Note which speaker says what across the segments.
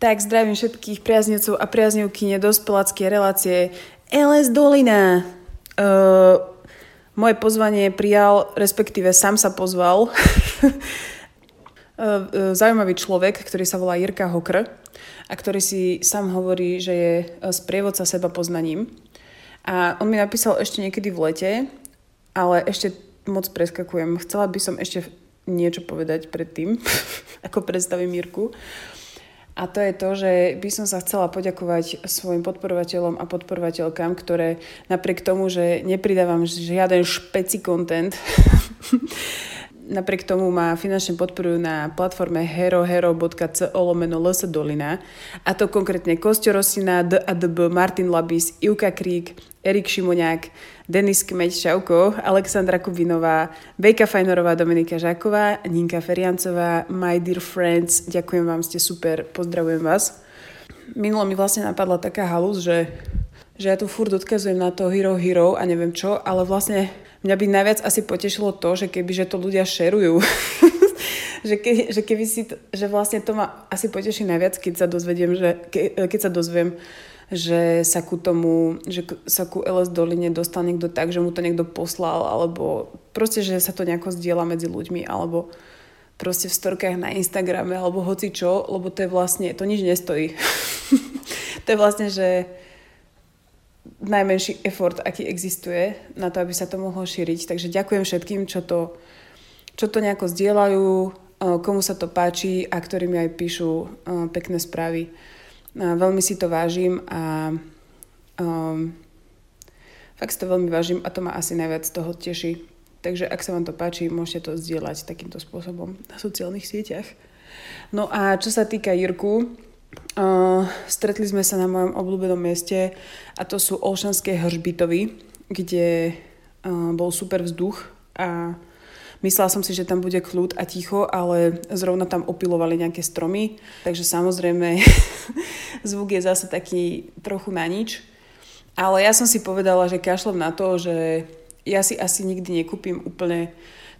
Speaker 1: Tak zdravím všetkých priaznivcov a priaznivky nedospeláckej relácie LS Dolina. Uh, moje pozvanie prijal, respektíve sám sa pozval zaujímavý človek, ktorý sa volá Jirka Hokr a ktorý si sám hovorí, že je sprievodca seba poznaním. A on mi napísal ešte niekedy v lete, ale ešte moc preskakujem. Chcela by som ešte niečo povedať predtým, ako predstavím Mirku. A to je to, že by som sa chcela poďakovať svojim podporovateľom a podporovateľkám, ktoré napriek tomu, že nepridávam žiaden špeci content, napriek tomu ma finančne podporujú na platforme herohero.co lomeno Dolina. A to konkrétne Kostio Rosina, D a DB, Martin Labis, Ivka Krík, Erik Šimoniak, Denis Kmeď Čauko, Alexandra Kubinová, Bejka Fajnorová, Dominika Žáková, Ninka Feriancová, My Dear Friends, ďakujem vám, ste super, pozdravujem vás. Minulo mi vlastne napadla taká halus, že, že ja tu furt odkazujem na to Hero Hero a neviem čo, ale vlastne mňa by najviac asi potešilo to, že keby, že to ľudia šerujú. že, ke, že keby si, to, že vlastne to ma asi poteší najviac, keď sa dozvediem, že, ke, keď sa dozviem, že sa ku tomu, že sa ku LS Doline dostal niekto tak, že mu to niekto poslal, alebo proste, že sa to nejako zdieľa medzi ľuďmi, alebo proste v storkách na Instagrame, alebo hoci čo, lebo to je vlastne, to nič nestojí. to je vlastne, že najmenší effort, aký existuje na to, aby sa to mohlo šíriť. Takže ďakujem všetkým, čo to, čo to nejako zdieľajú, komu sa to páči a ktorí mi aj píšu pekné správy. Veľmi si to vážim a um, fakt si to veľmi vážim a to ma asi najviac z toho teší. Takže ak sa vám to páči, môžete to zdieľať takýmto spôsobom na sociálnych sieťach. No a čo sa týka Jirku, uh, stretli sme sa na mojom obľúbenom mieste a to sú Olšanské hržbitovy, kde uh, bol super vzduch a Myslela som si, že tam bude kľud a ticho, ale zrovna tam opilovali nejaké stromy, takže samozrejme zvuk je zase taký trochu na nič. Ale ja som si povedala, že kašlem na to, že ja si asi nikdy nekúpim úplne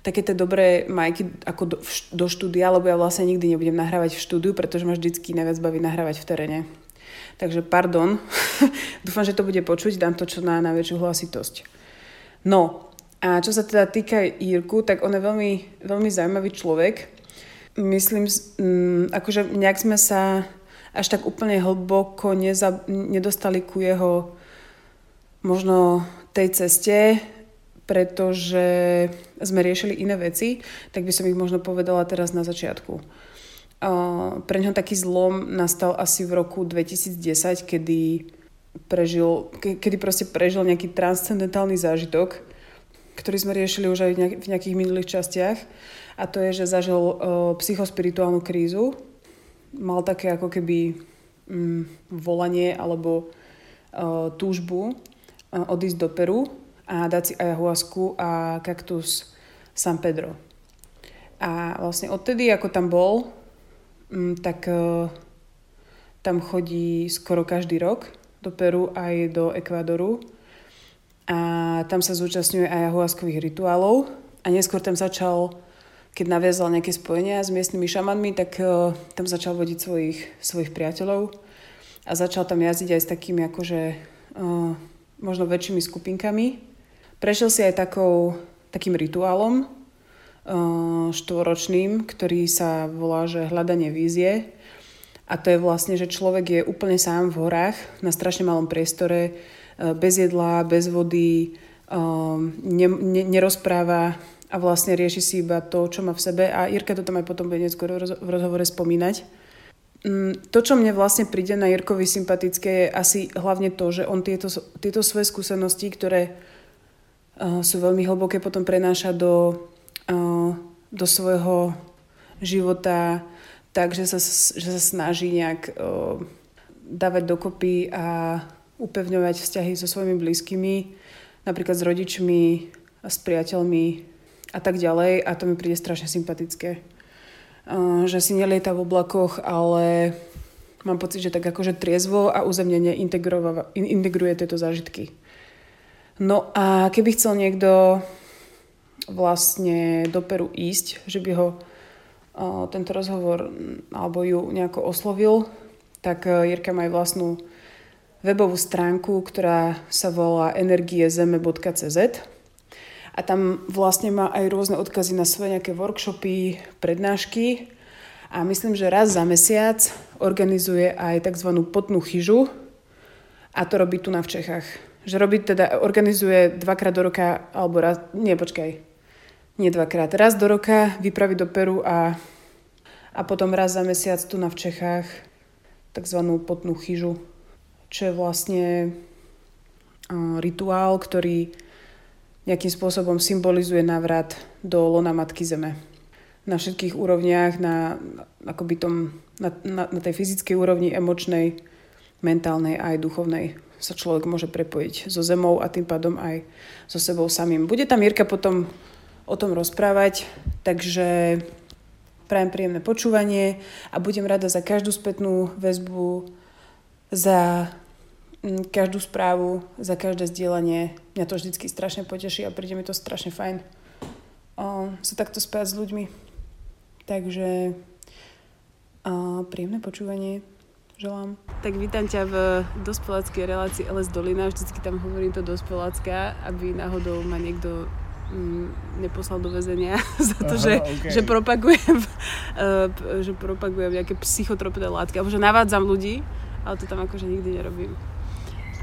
Speaker 1: také tie dobré majky ako do, do štúdia, lebo ja vlastne nikdy nebudem nahrávať v štúdiu, pretože ma vždycky najviac baví nahrávať v teréne. Takže pardon, dúfam, že to bude počuť, dám to čo na najväčšiu hlasitosť. No, a čo sa teda týka Jirku, tak on je veľmi, veľmi zaujímavý človek. Myslím, um, akože nejak sme sa až tak úplne hlboko neza, nedostali ku jeho možno tej ceste, pretože sme riešili iné veci, tak by som ich možno povedala teraz na začiatku. Pre ňo taký zlom nastal asi v roku 2010, kedy prežil, ke, kedy proste prežil nejaký transcendentálny zážitok, ktorý sme riešili už aj v nejakých minulých častiach. A to je, že zažil uh, psychospirituálnu krízu. Mal také ako keby um, volanie alebo uh, túžbu uh, odísť do Peru a dať si ayahuasku a kaktus San Pedro. A vlastne odtedy, ako tam bol, um, tak uh, tam chodí skoro každý rok do Peru aj do Ekvádoru a tam sa zúčastňuje aj ayahuaskových rituálov a neskôr tam začal, keď naviazal nejaké spojenia s miestnymi šamanmi, tak uh, tam začal vodiť svojich, svojich priateľov a začal tam jazdiť aj s takými akože uh, možno väčšími skupinkami. Prešiel si aj takou, takým rituálom uh, štvoročným, ktorý sa volá, že hľadanie vízie. A to je vlastne, že človek je úplne sám v horách, na strašne malom priestore, Eh, bez jedla, bez vody, ehm, ne, ne, nerozpráva a vlastne rieši si iba to, čo má v sebe. A Jirka to tam aj potom bude neskôr v rozhovore spomínať. Mm, to, čo mne vlastne príde na Jirkovi sympatické, je asi hlavne to, že on tieto, tieto svoje skúsenosti, ktoré sú veľmi hlboké, potom prenáša do, uh, do svojho života tak, že sa, že sa snaží nejak uh, dávať dokopy a upevňovať vzťahy so svojimi blízkymi, napríklad s rodičmi a s priateľmi a tak ďalej a to mi príde strašne sympatické. že si nelieta v oblakoch, ale mám pocit, že tak akože triezvo a uzemnenie integruje tieto zážitky. No a keby chcel niekto vlastne do Peru ísť, že by ho tento rozhovor alebo ju nejako oslovil, tak uh, Jirka má vlastnú webovú stránku, ktorá sa volá energiezeme.cz a tam vlastne má aj rôzne odkazy na svoje nejaké workshopy, prednášky a myslím, že raz za mesiac organizuje aj tzv. potnú chyžu a to robí tu na v Čechách. Že robí teda, organizuje dvakrát do roka, alebo raz, nie počkaj, nie dvakrát, raz do roka vypraví do Peru a, a potom raz za mesiac tu na v Čechách tzv. potnú chyžu, čo je vlastne uh, rituál, ktorý nejakým spôsobom symbolizuje návrat do lona Matky Zeme. Na všetkých úrovniach, na, akoby tom, na, na, na tej fyzickej úrovni, emočnej, mentálnej aj duchovnej sa človek môže prepojiť so zemou a tým pádom aj so sebou samým. Bude tam Jirka potom o tom rozprávať, takže prajem príjemné počúvanie a budem rada za každú spätnú väzbu, za Mm, každú správu, za každé zdieľanie. Mňa to vždycky strašne poteší a príde mi to strašne fajn o, sa takto spájať s ľuďmi. Takže o, príjemné počúvanie želám. Tak vítam ťa v dospeláckej relácii LS Dolina. Vždycky tam hovorím to dospelácka, aby náhodou ma niekto mm, neposlal do väzenia za to, Aha, že, okay. že, propagujem, že propagujem nejaké psychotropné látky, alebo že navádzam ľudí, ale to tam akože nikdy nerobím.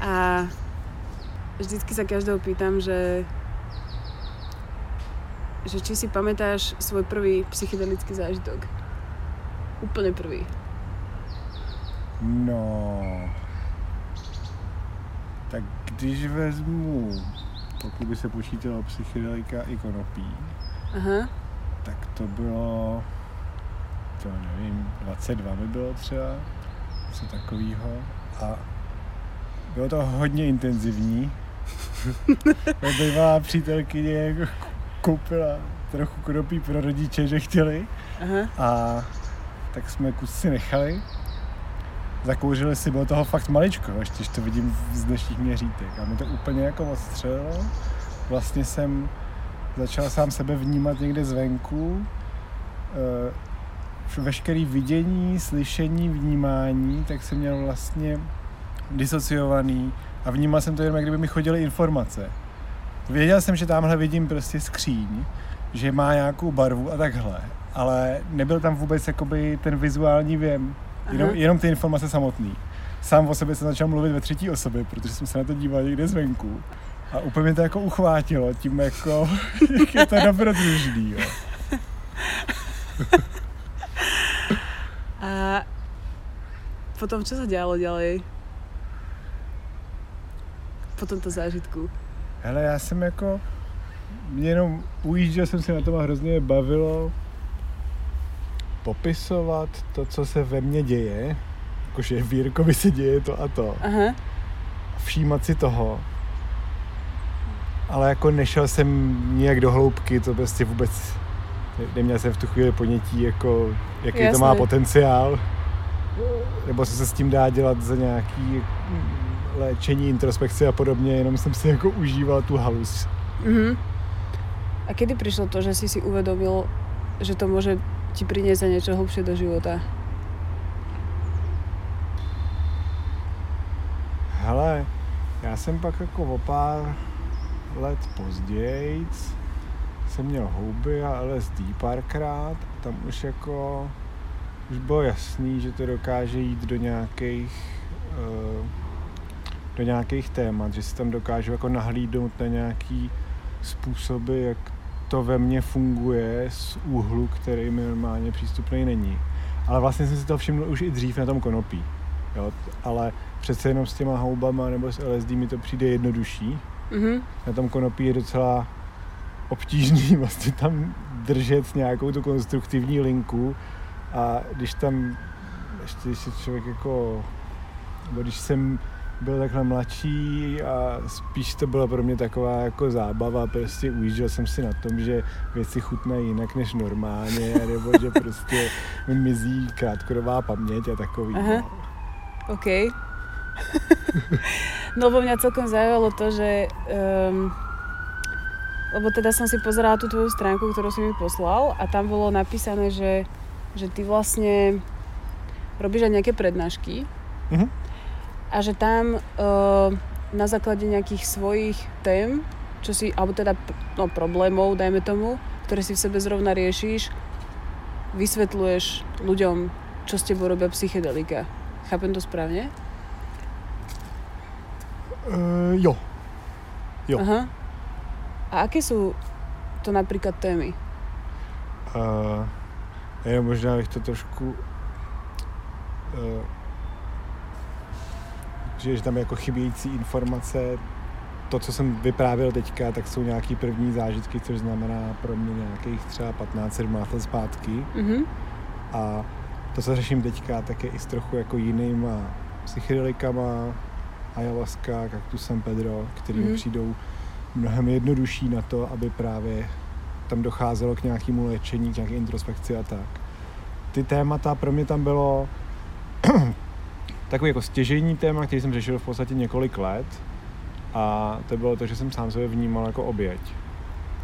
Speaker 1: A vždycky sa každého pýtam, že, že či si pamätáš svoj prvý psychedelický zážitok. Úplne prvý.
Speaker 2: No, tak když vezmu, pokud by se počítalo psychedelika i konopí, Aha. tak to bylo, to nevím, 22 by bylo třeba, něco takového. A bylo to hodně intenzivní. Bývalá přítelkyně jako koupila trochu konopí pro rodiče, že chtěli. Aha. A tak jsme kusy nechali. Zakouřili si, bylo toho fakt maličko, ještě když to vidím z dnešních měřítek. A mi to úplně jako odstřelilo. Vlastně jsem začal sám sebe vnímat někde zvenku. E, veškerý vidění, slyšení, vnímání, tak jsem měl vlastně disociovaný a vnímal jsem to jenom, jak kdyby mi chodily informace. Věděl jsem, že tamhle vidím prostě skříň, že má nějakou barvu a takhle, ale nebyl tam vůbec jakoby ten vizuální věm, jenom, jenom ty informace samotný. Sám o sobě jsem začal mluvit ve třetí osobě, protože jsem se na to díval někde zvenku. A úplně mě to jako uchvátilo tím jako, jak je to dobrodružný, jo.
Speaker 1: A potom, co se dělalo ďalej? po tomto zážitku?
Speaker 2: Hele, já jsem jako, jenom ujížděl jsem si na tom a hrozně bavilo popisovat to, co se ve mně děje, jakože v Jirkovi se děje to a to. Aha. Všímat si toho. Ale jako nešel jsem nijak do hloubky, to prostě vůbec neměl jsem v tu chvíli ponětí, jako, jaký Jasný. to má potenciál, nebo co se s tím dá dělat za nějaký léčení, introspekce a podobně, jenom jsem si jako užíval tu halus. Mm-hmm.
Speaker 1: A kedy přišlo to, že jsi si uvědomil, že to může ti přinést něco hlubšie do života?
Speaker 2: Hele, já jsem pak jako o pár let později jsem měl houby a LSD párkrát a tam už jako už bylo jasný, že to dokáže jít do nějakých uh, do nějakých témat, že si tam dokážu jako nahlídnout na nějaký způsoby, jak to ve mně funguje z úhlu, který mi normálně přístupný není. Ale vlastně jsem si to všiml už i dřív na tom konopí. Jo? Ale přece jenom s těma houbama nebo s LSD mi to přijde jednodušší. Mm-hmm. Na tom konopí je docela obtížný vlastně tam držet nějakou tu konstruktivní linku a když tam ještě když se člověk jako, nebo když jsem byl takhle mladší a spíš to byla pro mě taková jako zábava, prostě ujížděl jsem si na tom, že věci chutnají jinak než normálně, nebo že prostě mi mizí krátkodobá paměť a takový.
Speaker 1: Aha.
Speaker 2: No.
Speaker 1: OK. no lebo mňa celkom zaujalo to, že... Um, lebo teda som si pozerala tú tvoju stránku, ktorú si mi poslal a tam bolo napísané, že, že ty vlastne robíš aj nejaké prednášky
Speaker 2: Mhm.
Speaker 1: A že tam uh, na základe nejakých svojich tém, čo si, alebo teda no, problémov, dajme tomu, ktoré si v sebe zrovna riešiš, vysvetľuješ ľuďom, čo s tebou robia psychedelika. Chápem to správne?
Speaker 2: Uh, jo. Jo.
Speaker 1: Aha. A aké sú to napríklad témy?
Speaker 2: Uh, jenom možná bych to trošku uh, že, že tam je jako chybějící informace to, co jsem vyprávěl teďka, tak jsou nějaký první zážitky, což znamená pro mě nějakých třeba 15-17 let zpátky.
Speaker 1: Mhm.
Speaker 2: A to, co řeším teďka, tak je i s trochu jako jinýma psychedelikama, ayahuasca, San Pedro, který mi
Speaker 1: Mhm.
Speaker 2: přijdou mnohem jednodušší na to, aby právě tam docházelo k nějakému léčení, k nějaké introspekci a tak. Ty témata pro mě tam bylo takový jako stěžejní téma, který jsem řešil v podstatě několik let a to bylo to, že jsem sám sebe vnímal jako oběť.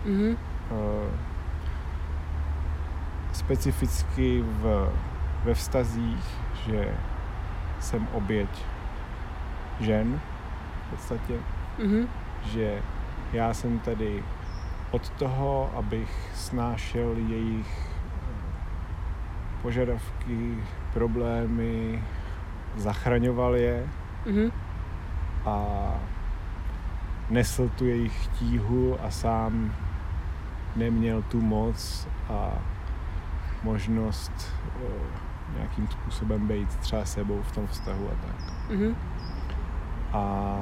Speaker 1: Mhm.
Speaker 2: Eh, specificky v, ve vztazích, že jsem oběť žen v podstatě,
Speaker 1: Mhm.
Speaker 2: že já jsem tady od toho, abych snášel jejich požadavky, problémy, zachraňoval je
Speaker 1: Mhm.
Speaker 2: a nesl tu jejich tíhu a sám neměl tu moc a možnost uh, nějakým způsobem být třeba sebou v tom vztahu a tak.
Speaker 1: Mhm.
Speaker 2: A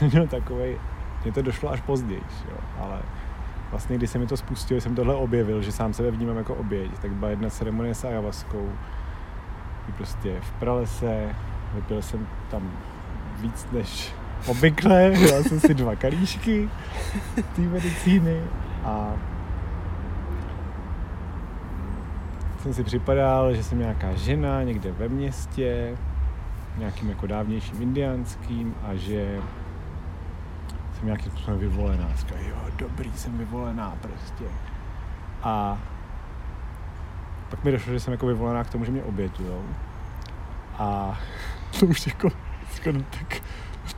Speaker 2: měl takovej, mně to došlo až později, jo, ale vlastně když se mi to spustilo, jsem tohle objevil, že sám sebe vnímám jako oběť, tak byla jedna ceremonie s ayahuaskou, prostě v pralese, vypil jsem tam víc než obvykle, dal jsem si dva kalíšky té medicíny a jsem si připadal, že jsem nějaká žena někde ve městě, nějakým jako dávnějším indiánským a že jsem nějakým způsobem vyvolená. Říkám, jo, dobrý, jsem vyvolená prostě. A pak mi došlo, že jsem jako vyvolená k tomu, že mě obětujou. A to už jako, říkám, tak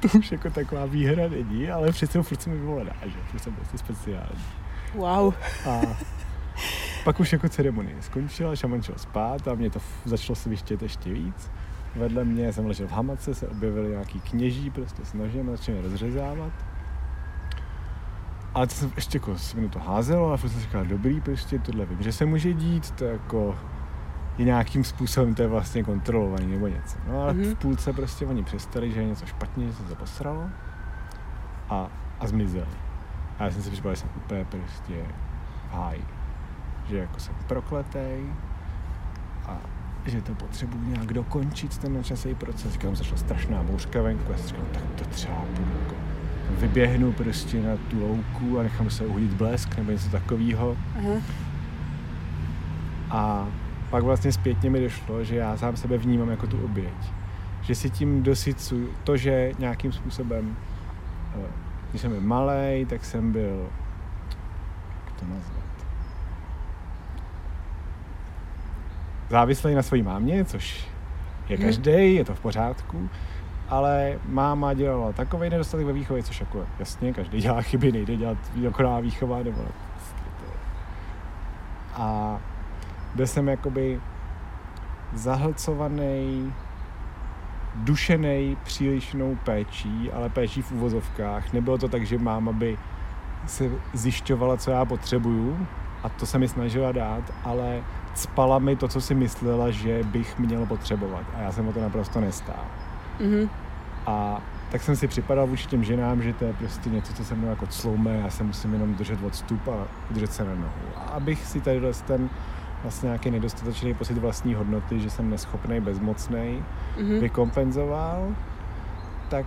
Speaker 2: to už jako taková výhra není, ale přece furt jsem vyvolená, že? Furt jsem prostě speciální.
Speaker 1: Wow.
Speaker 2: A pak už jako ceremonie skončila, šaman šel spát a mě to začalo se vyštět ještě víc. Vedle mě jsem ležel v hamace, se objevili nějaký kněží prostě s nožem a začali rozřezávat. Ale to jsem ještě jako se mi to házelo a furt jsem říkal, dobrý, prostě tohle vím, že se může dít, to jako je nějakým způsobem to je vlastně kontrolovaný nebo něco. No ale
Speaker 1: Mhm.
Speaker 2: v půlce prostě oni přestali, že je něco špatně, že se to posralo a, a zmizeli. A já jsem si připadal, že jsem úplně prostě v háji. Že jako jsem prokletej a že to potřebuji nějak dokončit ten načasový proces. Říkám, začala strašná bouřka venku a já si říkám, tak to třeba půjdu jako vyběhnu prostě na tu louku a nechám se uhodit blesk nebo něco takového. A pak vlastně zpětně mi došlo, že já sám sebe vnímám jako tu oběť. Že si tím dosycuju to, že nějakým způsobem, eh, když jsem byl malý, tak jsem byl, jak to nazvat, závislý na své mámě, což je
Speaker 1: Mhm.
Speaker 2: každý, je to v pořádku, ale máma dělala takový nedostatek ve výchově, což jako jasně, každý dělá chyby, nejde dělat dokonalá výchova, nebo. A byl jsem jakoby zahlcovaný, dušený přílišnou péčí, ale péčí v uvozovkách. Nebylo to tak, že máma by se zjišťovala, co já potřebuju a to se mi snažila dát, ale spala mi to, co si myslela, že bych měl potřebovat a já jsem o to naprosto nestál.
Speaker 1: Mhm.
Speaker 2: A tak jsem si připadal vůči těm ženám, že to je prostě něco, co se mnou jako cloume, já se musím jenom držet odstup a udržet se na nohu. A abych si tady ten vlastně nějaký nedostatečný pocit vlastní hodnoty, že jsem neschopný, bezmocný,
Speaker 1: Mhm.
Speaker 2: vykompenzoval, tak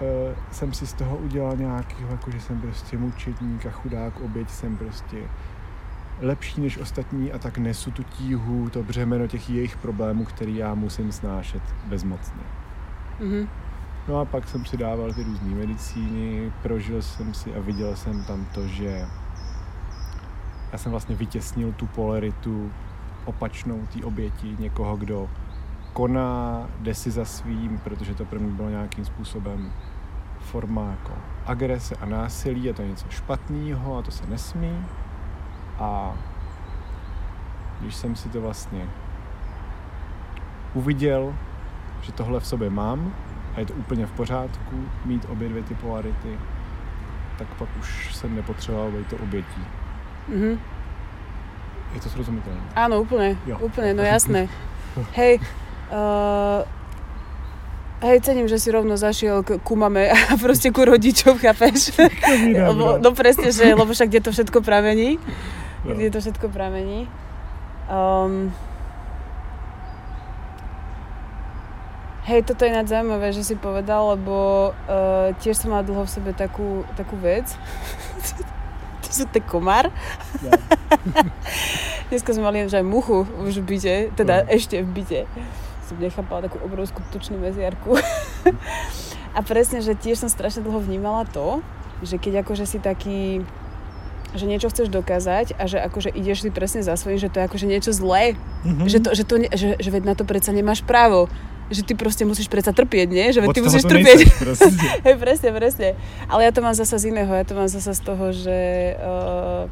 Speaker 2: uh, jsem si z toho udělal nějakýho, jako že jsem prostě mučedník a chudák oběť, jsem prostě lepší než ostatní a tak nesu tu tíhu, to břemeno těch jejich problémů, který já musím snášet bezmocně.
Speaker 1: Mhm.
Speaker 2: No a pak jsem si dával ty různé medicíny, prožil jsem si a viděl jsem tam to, že já jsem vlastně vytěsnil tu polaritu opačnou té oběti, někoho, kdo koná, jde si za svým, protože to pro mě bylo nějakým způsobem forma jako agrese a násilí a to je něco špatného a to se nesmí. A když jsem si to vlastně uviděl, že tohle v sobě mám a je to úplně v pořádku mít obě dvě ty polarity, tak pak už jsem nepotřeboval být to obětí.
Speaker 1: Mhm.
Speaker 2: Je to srozumitelné.
Speaker 1: Áno, úplne,
Speaker 2: Jo.
Speaker 1: úplne, no jasné. Hej, uh, hej, cením, že si rovno zašiel k, ku mame a proste ku rodičom, chápeš? lebo, no presne, že, lebo však kde to všetko pramení.
Speaker 2: No.
Speaker 1: Kde to všetko pramení. Um, hej, toto je ináč zaujímavé, že si povedal, lebo uh, tiež som mala dlho v sebe takú, takú vec. to sú ten komár.
Speaker 2: No.
Speaker 1: Dneska sme mali že aj muchu už v byte, teda
Speaker 2: No.
Speaker 1: ešte v byte. Som nechápala takú obrovskú tučnú meziarku. a presne, že tiež som strašne dlho vnímala to, že keď akože si taký že niečo chceš dokázať a že akože ideš si presne za svojím, že to je akože niečo zlé,
Speaker 2: Mhm.
Speaker 1: že, to, že, to, že, že veď na to predsa nemáš právo, že ty proste musíš predsa trpieť, nie? Že
Speaker 2: Od
Speaker 1: ty musíš trpieť.
Speaker 2: prostě.
Speaker 1: Hej, presne, presne. Ale ja to mám zasa z iného. Ja to mám zasa z toho, že, uh,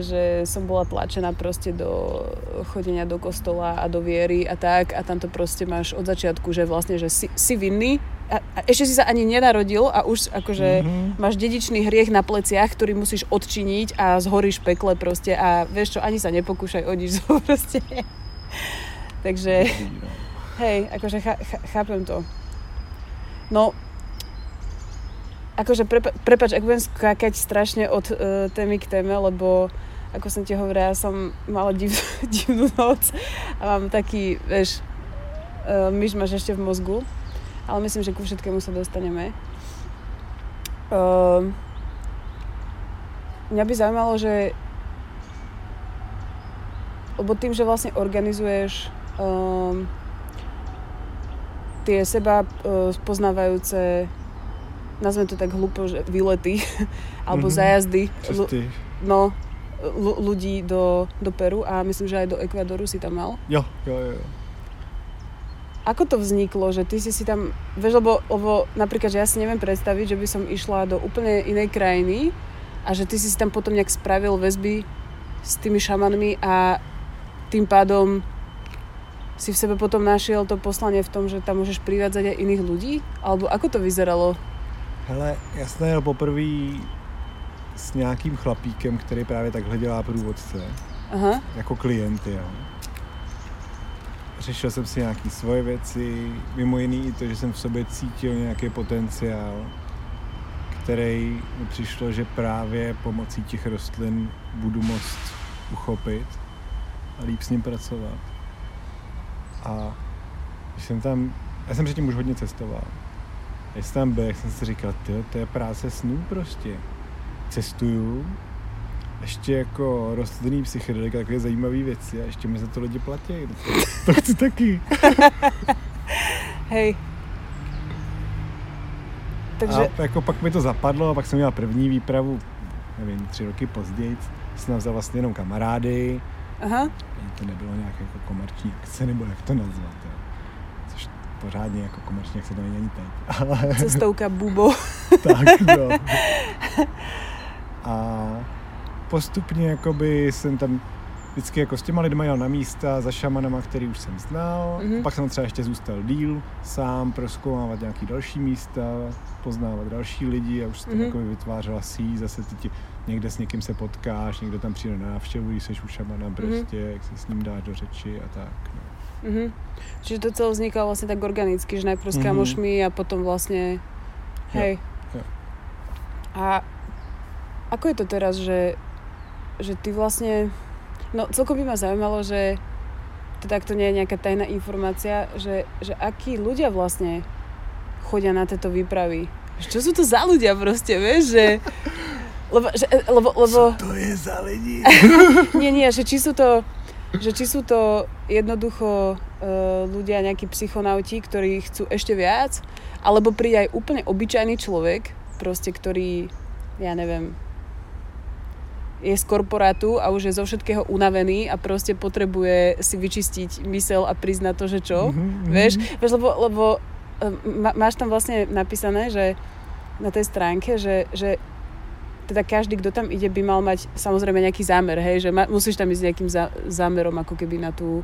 Speaker 1: že som bola tlačená proste do chodenia do kostola a do viery a tak a tam to proste máš od začiatku, že vlastne, že si, si vinný a, a ešte si sa ani nenarodil a už akože
Speaker 2: Mhm.
Speaker 1: máš dedičný hriech na pleciach, ktorý musíš odčiniť a zhoríš pekle proste a vieš čo, ani sa nepokúšaj o nič proste. Takže... Hej, akože chá, chá, chápem to. No, akože prepa, prepač, ak budem skákať strašne od uh, témy k téme, lebo ako som ti hovorila, ja som mala div, divnú noc a mám taký, vieš, uh, myš máš ešte v mozgu, ale myslím, že ku všetkému sa dostaneme. Uh, mňa by zaujímalo, že lebo tým, že vlastne organizuješ um, tie seba uh, spoznávajúce nazvem to tak hlúpo, že výlety alebo
Speaker 2: Mhm.
Speaker 1: zájazdy
Speaker 2: Cesty.
Speaker 1: no, lu- ľudí do, do Peru a myslím, že aj do Ekvadoru si tam mal.
Speaker 2: Jo, jo, jo. jo.
Speaker 1: Ako to vzniklo, že ty si si tam, vieš, lebo, lebo napríklad, že ja si neviem predstaviť, že by som išla do úplne inej krajiny a že ty si si tam potom nejak spravil väzby s tými šamanmi a tým pádom si v sebe potom našiel to poslanie v tom, že tam môžeš privádzať aj iných ľudí? Alebo ako to vyzeralo?
Speaker 2: Hele, já jsem jel poprvé s nějakým chlapíkem, který právě takhle dělá průvodce,
Speaker 1: Aha,
Speaker 2: jako klient, jo. Řešil jsem si nějaké svoje věci, mimo jiný i to, že jsem v sobě cítil nějaký potenciál, který mi přišlo, že právě pomocí těch rostlin budu moct uchopit a líp s ním pracovat. A když jsem tam, já jsem předtím už hodně cestoval. Když jsem tam byl, jak jsem si říkal, ty, to je práce snů prostě. Cestuju, ještě jako rostlinný psychedelika, takové zajímavé věci a ještě mi za to lidi platí. To, to chci taky.
Speaker 1: hej. Takže,
Speaker 2: A jako pak mi to zapadlo a pak jsem měl první výpravu, nevím, tři roky později. Jsem vzal vlastně jenom kamarády.
Speaker 1: aha,
Speaker 2: To nebylo nějak jako komerční akce, nebo jak to nazvat. Jo. Což pořádně jako komerční akce to není ani teď. Ale
Speaker 1: cestovka Bubo.
Speaker 2: tak, no. A postupně jakoby jsem tam vždycky jako s těma lidma jel na místa za šamanama, který už jsem znal.
Speaker 1: Mhm.
Speaker 2: Mm-hmm. Pak jsem třeba ještě zůstal díl sám, proskoumávat nějaký další místa, poznávat další lidi a už
Speaker 1: Mhm.
Speaker 2: mm-hmm. jako vytvářela síť, zase ty ti někde s někým se potkáš, někdo tam přijde na návštěvu, když jsi u šamana prostě, jak se s ním dáš do řeči a tak. No.
Speaker 1: Mhm. Čiže to celé vznikalo vlastne tak organicky, že najprv s
Speaker 2: Mhm.
Speaker 1: kamošmi a potom vlastne, hej.
Speaker 2: jo.
Speaker 1: A ako je to teraz, že, že ty vlastne, no celkom by ma zaujímalo, že teda to nie je nejaká tajná informácia, že, že akí ľudia vlastne chodia na tieto výpravy. Čo sú to za ľudia proste, vieš, že... Lebo, že, lebo, lebo...
Speaker 2: To je za lidi.
Speaker 1: Nie, nie, že či sú to, že či sú to jednoducho uh, ľudia, nejakí psychonauti, ktorí chcú ešte viac, alebo príde aj úplne obyčajný človek, proste, ktorý, ja neviem, je z korporátu a už je zo všetkého unavený a proste potrebuje si vyčistiť mysel a na to, že čo,
Speaker 2: Mhm,
Speaker 1: vieš, vieš, lebo, lebo uh, má, máš tam vlastne napísané, že na tej stránke, že, že teda každý, kto tam ide, by mal mať samozrejme nejaký zámer, hej, že ma, musíš tam ísť s nejakým za, zámerom, ako keby na tú,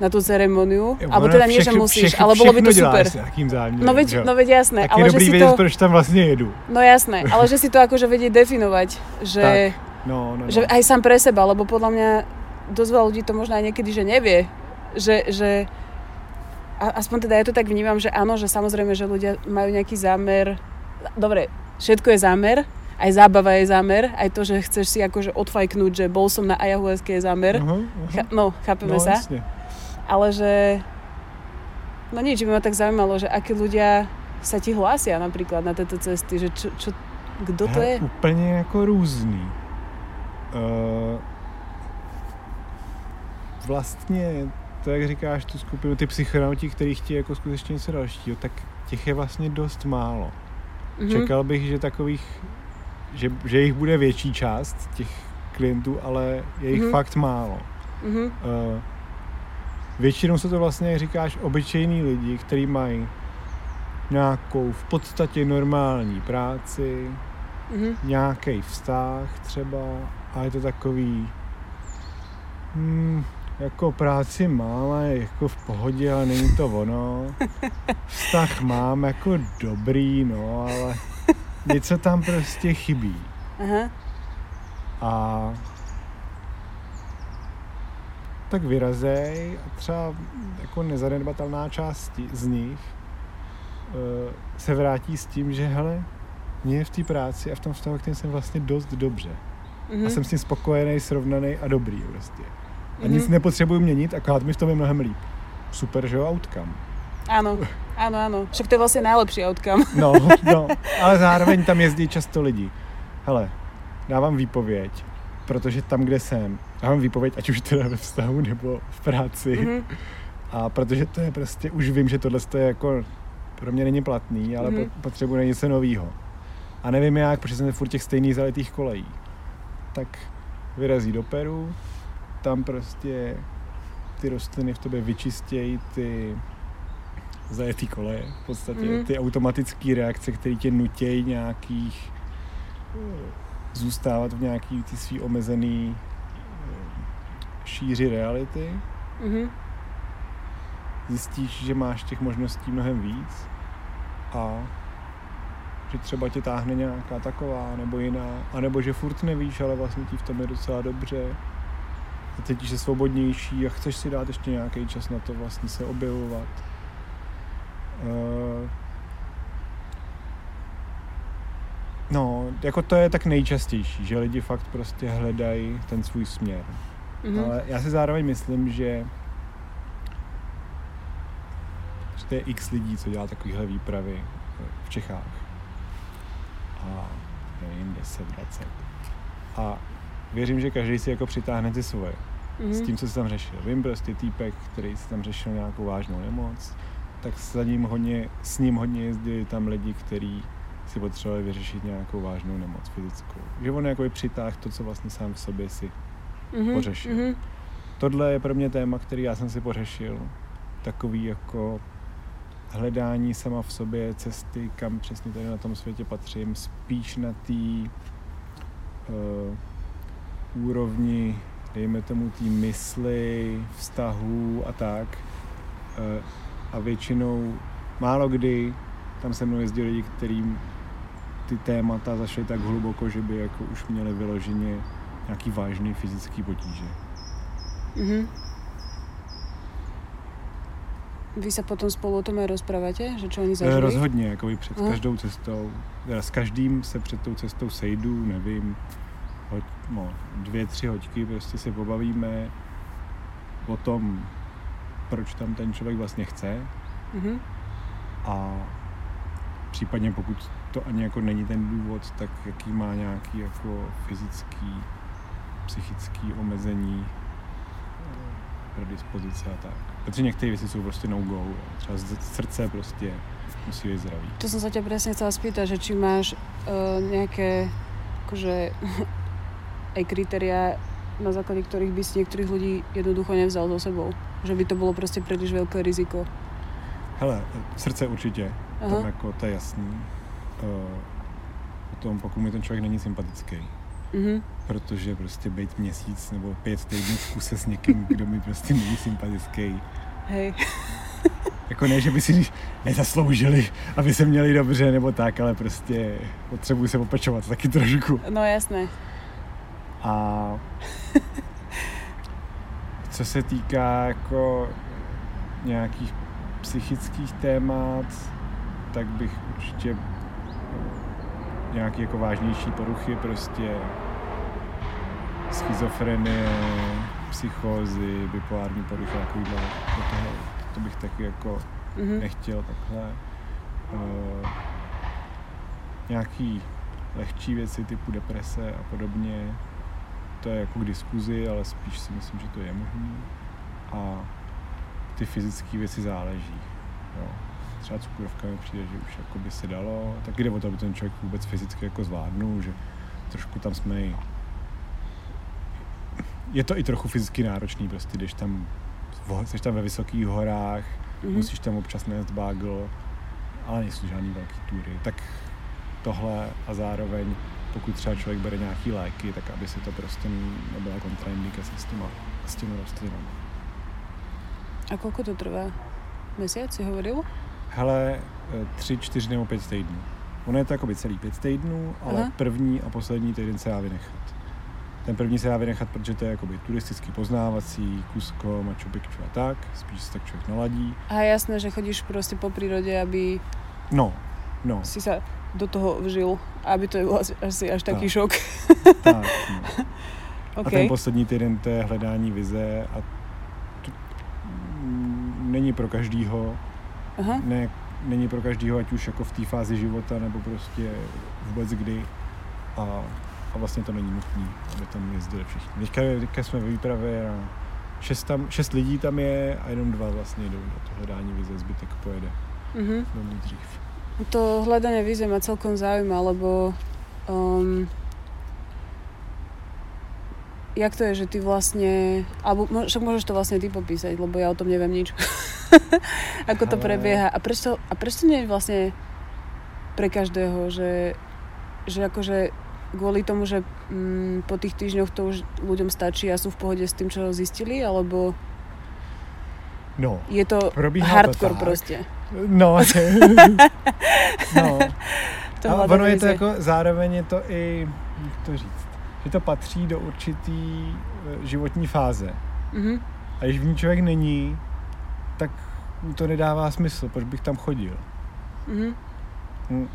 Speaker 1: na tú ceremoniu. Alebo teda nie, že musíš, ale bolo by to super.
Speaker 2: S záměrem,
Speaker 1: No veď,
Speaker 2: že jo?
Speaker 1: no veď jasné,
Speaker 2: tak je
Speaker 1: ale že
Speaker 2: dobrý
Speaker 1: si
Speaker 2: vědět,
Speaker 1: to...
Speaker 2: proč tam vlastně jedu.
Speaker 1: No jasné, ale že si to akože vedie definovať, že,
Speaker 2: No, no, no.
Speaker 1: že aj sám pre seba, lebo podľa mňa dosť veľa ľudí to možno aj niekedy, že nevie, že, že a, aspoň teda ja to tak vnímam, že áno, že samozrejme, že ľudia majú nejaký zámer, dobre, všetko je zámer, aj zábava je zámer, aj to, že chceš si akože odfajknúť, že bol som na ayahuasca je zámer,
Speaker 2: aha.
Speaker 1: Cha- no, chápeme
Speaker 2: no,
Speaker 1: sa,
Speaker 2: jasně.
Speaker 1: ale že no nič, by ma tak zaujímalo, že akí ľudia sa ti hlásia napríklad na tieto cesty, že čo, čo kto to je?
Speaker 2: Úplně jako různý. Uh, vlastně, to jak říkáš, tu skupinu, ty psychonauti, kteří chtějí jako skutečně něco dalšího, tak těch je vlastně dost málo.
Speaker 1: Mhm.
Speaker 2: Čekal bych, že takových, že, že jich bude větší část těch klientů, ale je jich
Speaker 1: Mhm.
Speaker 2: fakt málo.
Speaker 1: Mhm.
Speaker 2: Uh, většinou jsou to vlastně, jak říkáš, obyčejní lidi, kteří mají nějakou v podstatě normální práci,
Speaker 1: Mhm.
Speaker 2: nějaký vztah třeba a je to takový hmm, jako práci mám a jako v pohodě, ale není to ono. Vztah mám jako dobrý, no, ale něco tam prostě chybí.
Speaker 1: Aha.
Speaker 2: A tak vyrazej a třeba jako nezanedbatelná část z nich eh, se vrátí s tím, že hele, mě je v té práci a v tom vztahu, kterým jsem vlastně dost dobře.
Speaker 1: Mhm.
Speaker 2: A jsem s tím spokojený, srovnaný a dobrý prostě. A
Speaker 1: Mhm.
Speaker 2: nic nepotřebuji měnit, akorát mi v tom je mnohem líp. Super, že jo, outcome.
Speaker 1: Áno, áno, áno. Však to je vlastne najlepší outcome.
Speaker 2: No, no, ale zároveň tam jezdí často lidi. Hele, dávám výpověď, protože tam, kde jsem, dávám výpověď, ať už teda ve vztahu nebo v práci.
Speaker 1: Mhm.
Speaker 2: A protože to je prostě, už vím, že tohle je jako, pro mě není platný, ale
Speaker 1: Mhm.
Speaker 2: mm-hmm. potřebuji něco nového. A nevím jak, protože jsem furt těch stejných zalitých kolejí. Tak vyrazí do Peru, tam prostě ty rostliny v tobě vyčistějí ty zajetý koleje, v podstatě
Speaker 1: Mhm.
Speaker 2: ty automatické reakce, které tě nutějí nějakých eh, zůstávat v nějaký ty svý omezený eh, šíři reality
Speaker 1: Mhm.
Speaker 2: zjistíš, že máš těch možností mnohem víc a že třeba tě táhne nějaká taková nebo jiná, anebo že furt nevíš, ale vlastně ti v tom je docela dobře a cítíš se svobodnější a chceš si dát ještě nějaký čas na to vlastně se objevovat. Uh, no, jako to je tak nejčastější, že lidi fakt prostě hledají ten svůj směr.
Speaker 1: Mhm.
Speaker 2: Ale já si zároveň myslím, že že to je x lidí, co dělá takovéhle výpravy v Čechách. A nevím, 10, 20. A věřím, že každý si jako přitáhne ty svoje.
Speaker 1: Mhm.
Speaker 2: S tím, co jsi tam řešil. Vím prostě týpek, který si tam řešil nějakou vážnou nemoc, tak za ním hodně, s ním hodně jezdili tam lidi, kteří si potřebovali vyřešit nějakou vážnou nemoc fyzickou. Že on jako přitáhl to, co vlastně sám v sobě si
Speaker 1: Mhm.
Speaker 2: pořešil.
Speaker 1: Mhm.
Speaker 2: Tohle je pro mě téma, který já jsem si pořešil. Takový jako hledání sama v sobě cesty, kam přesně tady na tom světě patřím, spíš na té uh, úrovni, dejme tomu té mysli, vztahů a tak. Uh, a většinou, málo kdy, tam se mnou jezdí lidi, kterým ty témata zašly tak hluboko, že by jako už měli vyloženě nějaký vážný fyzický potíže.
Speaker 1: Mhm. Vy sa potom spolu o tom aj rozprávate? Že čo oni
Speaker 2: Eh,
Speaker 1: zažili?
Speaker 2: Rozhodně, jako i před
Speaker 1: Aha.
Speaker 2: každou cestou. Teda s každým se před tou cestou sejdu, nevím, hoď, no, dvě, tři hoďky, prostě se pobavíme o tom, proč tam ten člověk vlastně chce
Speaker 1: Mhm.
Speaker 2: a případně pokud to ani jako není ten důvod, tak jaký má nějaký jako fyzický, psychický omezení, eh, predispozice a tak. Protože některé věci jsou prostě no-go. Třeba z- srdce prostě musí být zdravý.
Speaker 1: To som sa ťa presne chcela spýtať, že či máš uh, nejaké akože, aj kritéria, na základe ktorých by si niektorých ľudí jednoducho nevzal so sebou. Že by to bolo proste príliš veľké riziko.
Speaker 2: Hele, srdce určitě,
Speaker 1: Aha.
Speaker 2: tam jako to je jasný. Uh, potom pokud mi ten člověk není sympatický,
Speaker 1: Mhm.
Speaker 2: protože prostě být měsíc nebo pět týdnů v kuse s někým, kdo mi prostě není sympatický.
Speaker 1: Hej.
Speaker 2: Jako ne, že by si nezasloužili, aby se měli dobře nebo tak, ale prostě potřebuji se opečovat taky trošku.
Speaker 1: No jasné.
Speaker 2: A co se týká jako nějakých psychických témat, tak bych určitě nějaký jako vážnější poruchy, prostě schizofrenie, psychózy, bipolární poruchy, takovýhle, do toho, to bych taky jako
Speaker 1: Mhm.
Speaker 2: nechtěl takhle. Uh, nějaký lehčí věci typu deprese a podobně, to je jako k diskuzi, ale spíš si myslím, že to je možný. A ty fyzické věci záleží. Jo. Třeba cukrovka mi přijde, že už jako by se dalo, tak jde o to, aby ten člověk vůbec fyzicky jako zvládnul, že trošku tam jsme i... Je to i trochu fyzicky náročný, prostě, když tam, jsi tam ve vysokých horách,
Speaker 1: Mhm.
Speaker 2: musíš tam občas nést bágl, ale nejsou žádný velký tury. Tak tohle a zároveň, pokud třeba člověk bere nějaký léky, tak aby si to prostě nebyla kontraindikace s, těma, s těmi rostlinami.
Speaker 1: A koľko to trvá? Mesiac si hovoril?
Speaker 2: Hele, eh, tři, čtyři nebo pět týdnů. Ono je to jako celý pět týdnů, ale
Speaker 1: Aha.
Speaker 2: první a poslední týden se dá vynechat. Ten první se dá vynechat, protože to je jakoby turistický poznávací, Kusko, Machu Picchu a tak, spíš se tak člověk naladí.
Speaker 1: A jasné, že chodíš proste po prírode, aby
Speaker 2: No, no,
Speaker 1: si sa do toho vžil, aby to bol asi, až taký
Speaker 2: Tak.
Speaker 1: šok.
Speaker 2: tak, no.
Speaker 1: OK.
Speaker 2: A ten poslední týden to je hledání vize a to není pro každýho,
Speaker 1: Aha.
Speaker 2: ne, není pro každýho, ať už jako v té fázi života, nebo prostě vůbec kdy. A, a vlastně to není nutné, aby tam jezdili všichni. Teďka, teďka jsme ve výpravě a šest, tam, šest lidí tam je a jenom dva vlastně jdou na to hledání vize, zbytek pojede
Speaker 1: Mhm.
Speaker 2: domů dřív.
Speaker 1: To hľadanie vízie ma celkom zaujíma, lebo um, jak to je, že ty vlastne, alebo však môžeš to vlastne ty popísať, lebo ja o tom neviem nič. Ako to prebieha. A prečo, a prečo nie je vlastne pre každého, že, že akože kvôli tomu, že mm, po tých týždňoch to už ľuďom stačí a sú v pohode s tým, čo zistili, alebo
Speaker 2: No,
Speaker 1: je to
Speaker 2: Probíhá to
Speaker 1: hardcore
Speaker 2: tak.
Speaker 1: proste.
Speaker 2: no, no.
Speaker 1: To
Speaker 2: A ono je to jako, zároveň je to i, jak to říct, že to patří do určitý eh, životní fáze.
Speaker 1: Mhm.
Speaker 2: A když v ní člověk není, tak mu to nedává smysl, proč bych tam chodil.
Speaker 1: Mhm.
Speaker 2: Hm.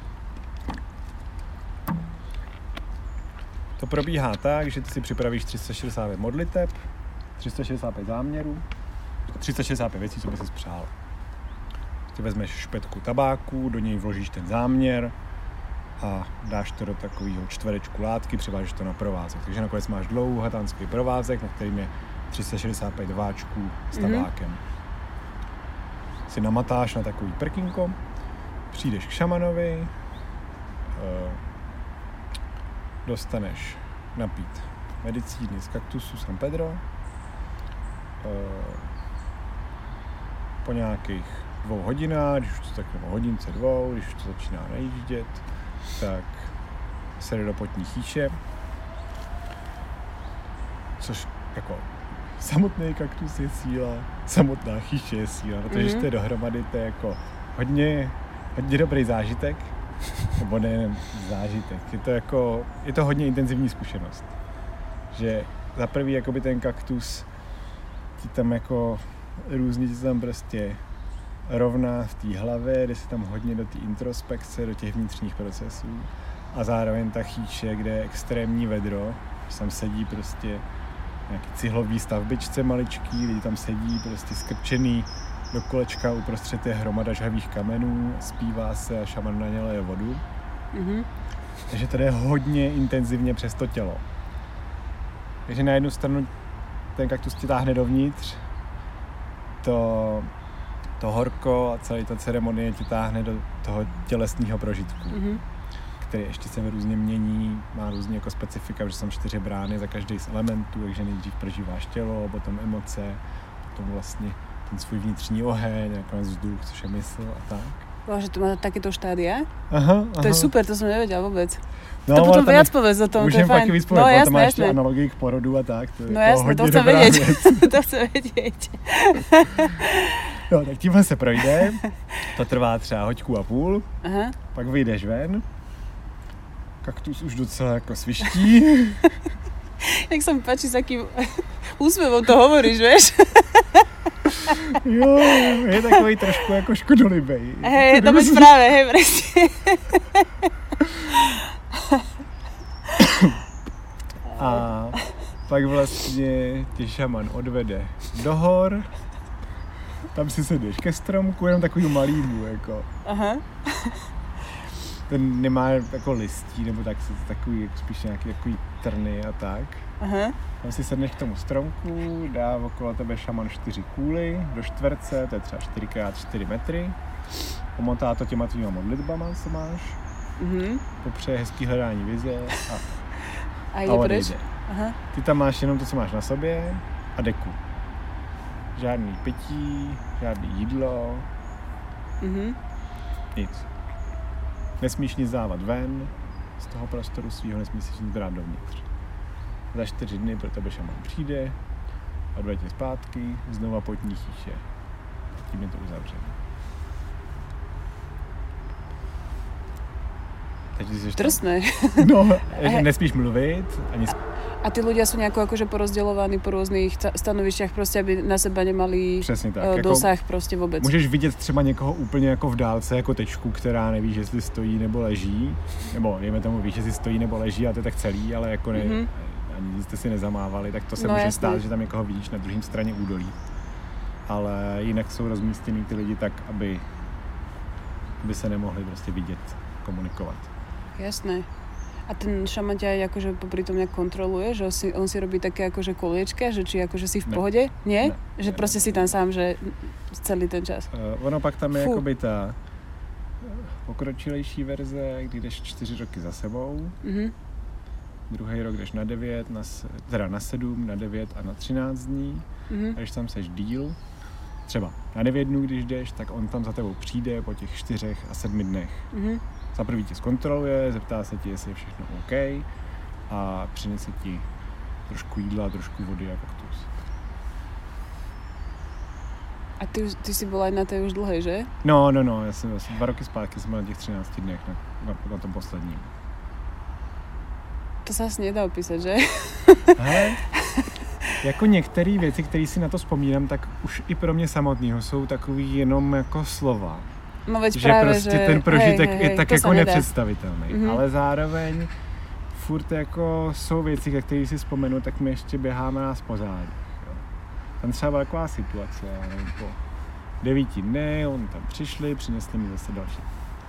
Speaker 2: To probíhá tak, že ty si připravíš 365 modliteb, 365 záměrů, 365 věcí, co by si přál. Ty vezmeš špetku tabáku, do něj vložíš ten záměr a dáš to do takového čtverečku látky, přivážeš to na provázek. Takže nakonec máš dlouhatánský provázek, na kterým je 365 váčků s
Speaker 1: Mhm.
Speaker 2: tabákem. Si namatáš na takový prkínko, přijdeš k šamanovi, eh, dostaneš napít medicíny z kaktusu San Pedro, eh, po nějakých dvou hodinách, když už to tak nebo hodince dvou, když už to začíná najíždět, tak se jde do potní chýše, což jako samotný kaktus je síla, samotná chýše je síla, protože když
Speaker 1: Mhm.
Speaker 2: to je dohromady, to je jako hodně, hodně dobrý zážitek, nebo nejen zážitek, je to jako, je to hodně intenzivní zkušenost, že za prvý jakoby ten kaktus ti tam jako různě ti tam prostě rovná v té hlavě, jde se tam hodně do té introspekce, do těch vnitřních procesů a zároveň ta chýče, kde je extrémní vedro, že tam sedí prostě nějaký cihlový stavbičce maličký, lidi tam sedí prostě skrčený do kolečka, uprostřed je hromada žhavých kamenů, zpívá se a šaman na ně leje vodu.
Speaker 1: Mhm.
Speaker 2: Takže tady je hodně intenzivně přes to tělo. Takže na jednu stranu ten kaktus tě táhne dovnitř, to, to horko a celý ta ceremonie tě táhne do toho tělesného prožitku,
Speaker 1: Mhm.
Speaker 2: který ještě se různě mění, má různě jako specifika, že jsou čtyři brány za každý z elementů, takže nejdřív prožíváš tělo, potom emoce, potom vlastně ten svůj vnitřní oheň, nakonec vzduch, což je mysl a tak.
Speaker 1: Bože, to má takéto štádia?
Speaker 2: Aha, aha.
Speaker 1: To je super, to som nevedela vôbec.
Speaker 2: No,
Speaker 1: to potom viac povedz o tom, to je fajn.
Speaker 2: víc
Speaker 1: No
Speaker 2: to má
Speaker 1: jasné,
Speaker 2: ještě
Speaker 1: jasné.
Speaker 2: analogii k porodu a tak. To
Speaker 1: No
Speaker 2: jako
Speaker 1: jasné, to chcem vedieť. to chcem vedieť.
Speaker 2: No, tak tímhle se projde, to trvá třeba hoďku a půl,
Speaker 1: Aha.
Speaker 2: pak vyjdeš ven, kaktus už docela jako sviští,
Speaker 1: Jak sa mi páči, s akým úsmevom to hovoríš, vieš?
Speaker 2: jo, je takový trošku jako škodolibej.
Speaker 1: Hej, to veď práve, hej, presne.
Speaker 2: A pak vlastně tě šaman odvede do hor, tam si sedeš ke stromku, jenom takový malýmu, jako.
Speaker 1: Aha.
Speaker 2: Ten nemá jako listí, nebo tak, takový, spíš nějaký takový trny a tak.
Speaker 1: Aha.
Speaker 2: Tam si sedneš k tomu stromku, dá okolo tebe šaman čtyři kůly do čtverce, to je třeba 4x4 metry. Pomotá to těma tvýma modlitbama, co máš.
Speaker 1: Mhm.
Speaker 2: Popřeje hezký hledání vize a,
Speaker 1: A
Speaker 2: a odejde.
Speaker 1: Aha.
Speaker 2: Ty tam máš jenom to, co máš na sobě a deku. Žádný pití, žádný jídlo,
Speaker 1: Mhm.
Speaker 2: nic. Nesmíš nic dávat ven z toho prostoru svého, nesmíš nic brát dovnitř. Za čtyři dny pro tebe šaman přijde, odvede tě zpátky, znova potní chýše. Tím je to uzavřené. Teď ty jsi
Speaker 1: Drsné.
Speaker 2: No, že nesmíš mluvit, ani sp-
Speaker 1: A tí ľudia sú nejako akože porozdeľovaní po rôznych ta- stanovišťach, proste aby na seba nemali
Speaker 2: přesně tak.
Speaker 1: eh,
Speaker 2: Jako,
Speaker 1: dosah prostě vôbec.
Speaker 2: Můžeš vidět třeba někoho úplně jako v dálce, jako tečku, která nevíš, jestli stojí nebo leží. Nebo dejme tomu, víš, jestli stojí nebo leží a to je tak celý, ale jako ne,
Speaker 1: Mhm.
Speaker 2: mm-hmm. ani jste si nezamávali, tak to se
Speaker 1: No,
Speaker 2: může
Speaker 1: jasně.
Speaker 2: stát, že tam někoho vidíš na druhém straně údolí. Ale jinak jsou rozmístěný ty lidi tak, aby, aby se nemohli prostě vidět, komunikovat.
Speaker 1: Jasné. A ten šaman ťa akože popri tom nejak kontroluje, že on si, on si robí také akože koliečka, že či akože si v
Speaker 2: Ne.
Speaker 1: pohode? Nie?
Speaker 2: Ne.
Speaker 1: Že
Speaker 2: Ne,
Speaker 1: proste
Speaker 2: ne,
Speaker 1: si
Speaker 2: ne.
Speaker 1: tam sám, že celý ten čas.
Speaker 2: Uh, ono pak tam je
Speaker 1: Fu.
Speaker 2: jakoby ta eh, pokročilejší verze, kdy jdeš čtyři roky za sebou,
Speaker 1: Mhm.
Speaker 2: druhý rok jdeš na 9, na, teda na 7, na 9 a na 13 dní.
Speaker 1: Mhm.
Speaker 2: A když tam seš díl, třeba na 9 dnů, když jdeš, tak on tam za tebou přijde po těch čtyřech a sedmi dnech.
Speaker 1: Mhm.
Speaker 2: Za prvý tě zkontroluje, zeptá se ti, jestli je všechno OK a přinese ti trošku jídla, trošku vody a kaktus.
Speaker 1: A ty, ty si bol aj na tej už dlhej, že?
Speaker 2: No, no, no, já jsem asi dva roky zpátky jsem byl na těch 13 dnech na, na, na tom posledním.
Speaker 1: To sa asi nedá opísať, že?
Speaker 2: Hele, jako některé věci, které si na to vzpomínám, tak už i pro mě samotného jsou takový jenom jako slova.
Speaker 1: No
Speaker 2: že
Speaker 1: práve,
Speaker 2: prostě
Speaker 1: že...
Speaker 2: ten prožitek
Speaker 1: hej, hej,
Speaker 2: je
Speaker 1: hej,
Speaker 2: tak
Speaker 1: to sa
Speaker 2: jako nepředstavitelný.
Speaker 1: Mhm.
Speaker 2: Ale zároveň furt jako jsou věci, ke kterých si vzpomenu, tak mi ještě běháme nás pořád. Tam třeba byla taková situace, já nevím, po devíti dny, on tam přišli, přinesli mi zase další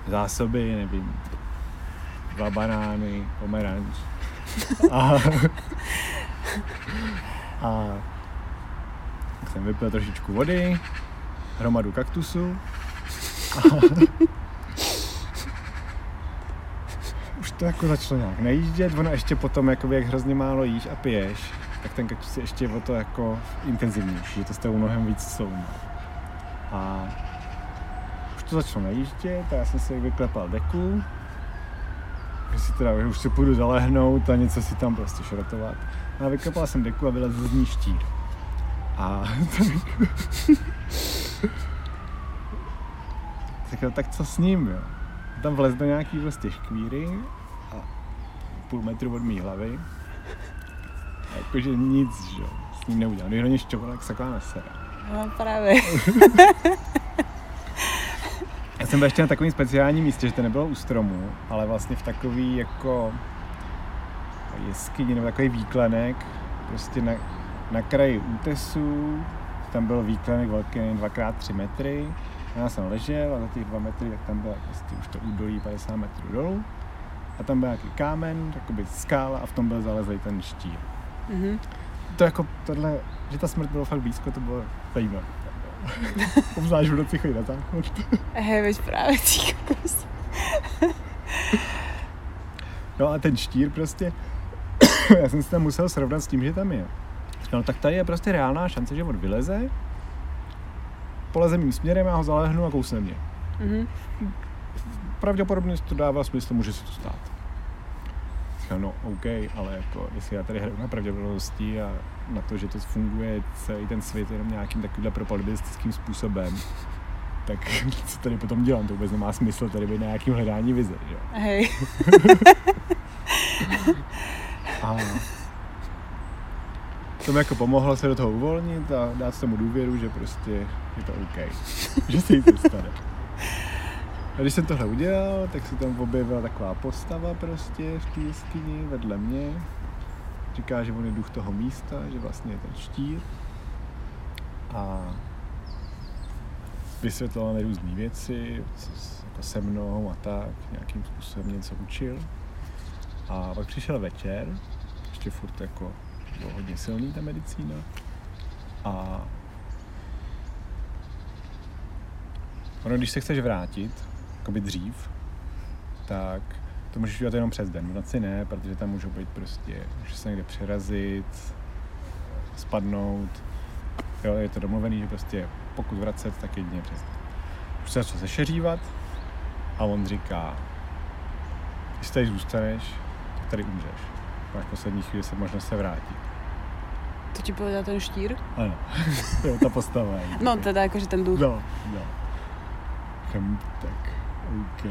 Speaker 2: zásoby, nevím, dva banány, pomeranč. A, a tak jsem vypil trošičku vody, hromadu kaktusu. už to jako začalo nějak najíždět, ono ještě potom, jakoby, jak hrozně málo jíš a piješ, tak ten kaktus je ještě o to jako intenzivnější, že to s tebou mnohem víc soumá. A už to začalo najíždět a já jsem si vyklepal deku, že si teda, už si půjdu zalehnout a něco si tam prostě šrotovat. A vyklepal jsem deku a vylezl z ní štír. A tak, tak co s ním, jo? Tam vlez do nějaký prostě škvíry a půl metru od mý hlavy. A jakože nic, že jo, s ním neudělal. Když ho něj šťoval, jak sakla na sebe.
Speaker 1: No práve.
Speaker 2: Já jsem byl ještě na takovém speciálním místě, že to nebylo u stromu, ale vlastně v takový jako jeskyni nebo takový výklenek, prostě na, na kraji útesu, tam byl výklenek velký 2x3 metry, já jsem ležel a za těch 2 metry, tak tam byla prostě už to údolí 50 metrů dolů. A tam byl nějaký kámen, jakoby skála a v tom byl zalezlý ten štír.
Speaker 1: Mhm.
Speaker 2: To jako tohle, že ta smrt byla fakt blízko, to bylo zajímavé. Obzvlášť v noci chodit na záchod.
Speaker 1: Hej, veď práve, ty.
Speaker 2: No a ten štír prostě, já jsem si tam musel srovnat s tím, že tam je. No tak tady je prostě reálná šance, že on vyleze, poleze mým směrem, já ho zalehnu a kousne mě.
Speaker 1: Mhm.
Speaker 2: Pravděpodobně to dává smysl, může se to stát. Říkal, no OK, ale jako, jestli já tady hraju na pravděpodobnosti a na to, že to funguje celý ten svět jenom nějakým takovýmhle propagandistským způsobem, tak co tady potom dělám, to vůbec nemá smysl tady být na nějakým hledání vize, jo.
Speaker 1: Hej.
Speaker 2: A to mi jako pomohlo se do toho uvolnit a dát se mu důvěru, že prostě je to OK. že se nic nestane. A když jsem tohle udělal, tak se tam objevila taková postava prostě v té jeskyni vedle mě. Říká, že on je duch toho místa, že vlastně je ten štír. A vysvětloval mi různé věci, co jako se mnou a tak, nějakým způsobem něco učil. A pak přišel večer, ještě furt jako bylo hodně silný ta medicína. A ono, když se chceš vrátit, jakoby dřív, tak to můžeš udělat jenom přes den. V noci ne, protože tam můžou být prostě, může se někde přerazit, spadnout. Jo, je to domluvený, že prostě pokud vracet, tak jedině přes den. Už se začal sešeřívat a on říká, když tady zůstaneš, tak tady umřeš. Máš poslední chvíli se možnost se vrátit.
Speaker 1: To ti povedal ten štír?
Speaker 2: Ano, jo, ta postava. je.
Speaker 1: No teda akože ten duch.
Speaker 2: No, no. Hm, tak, OK.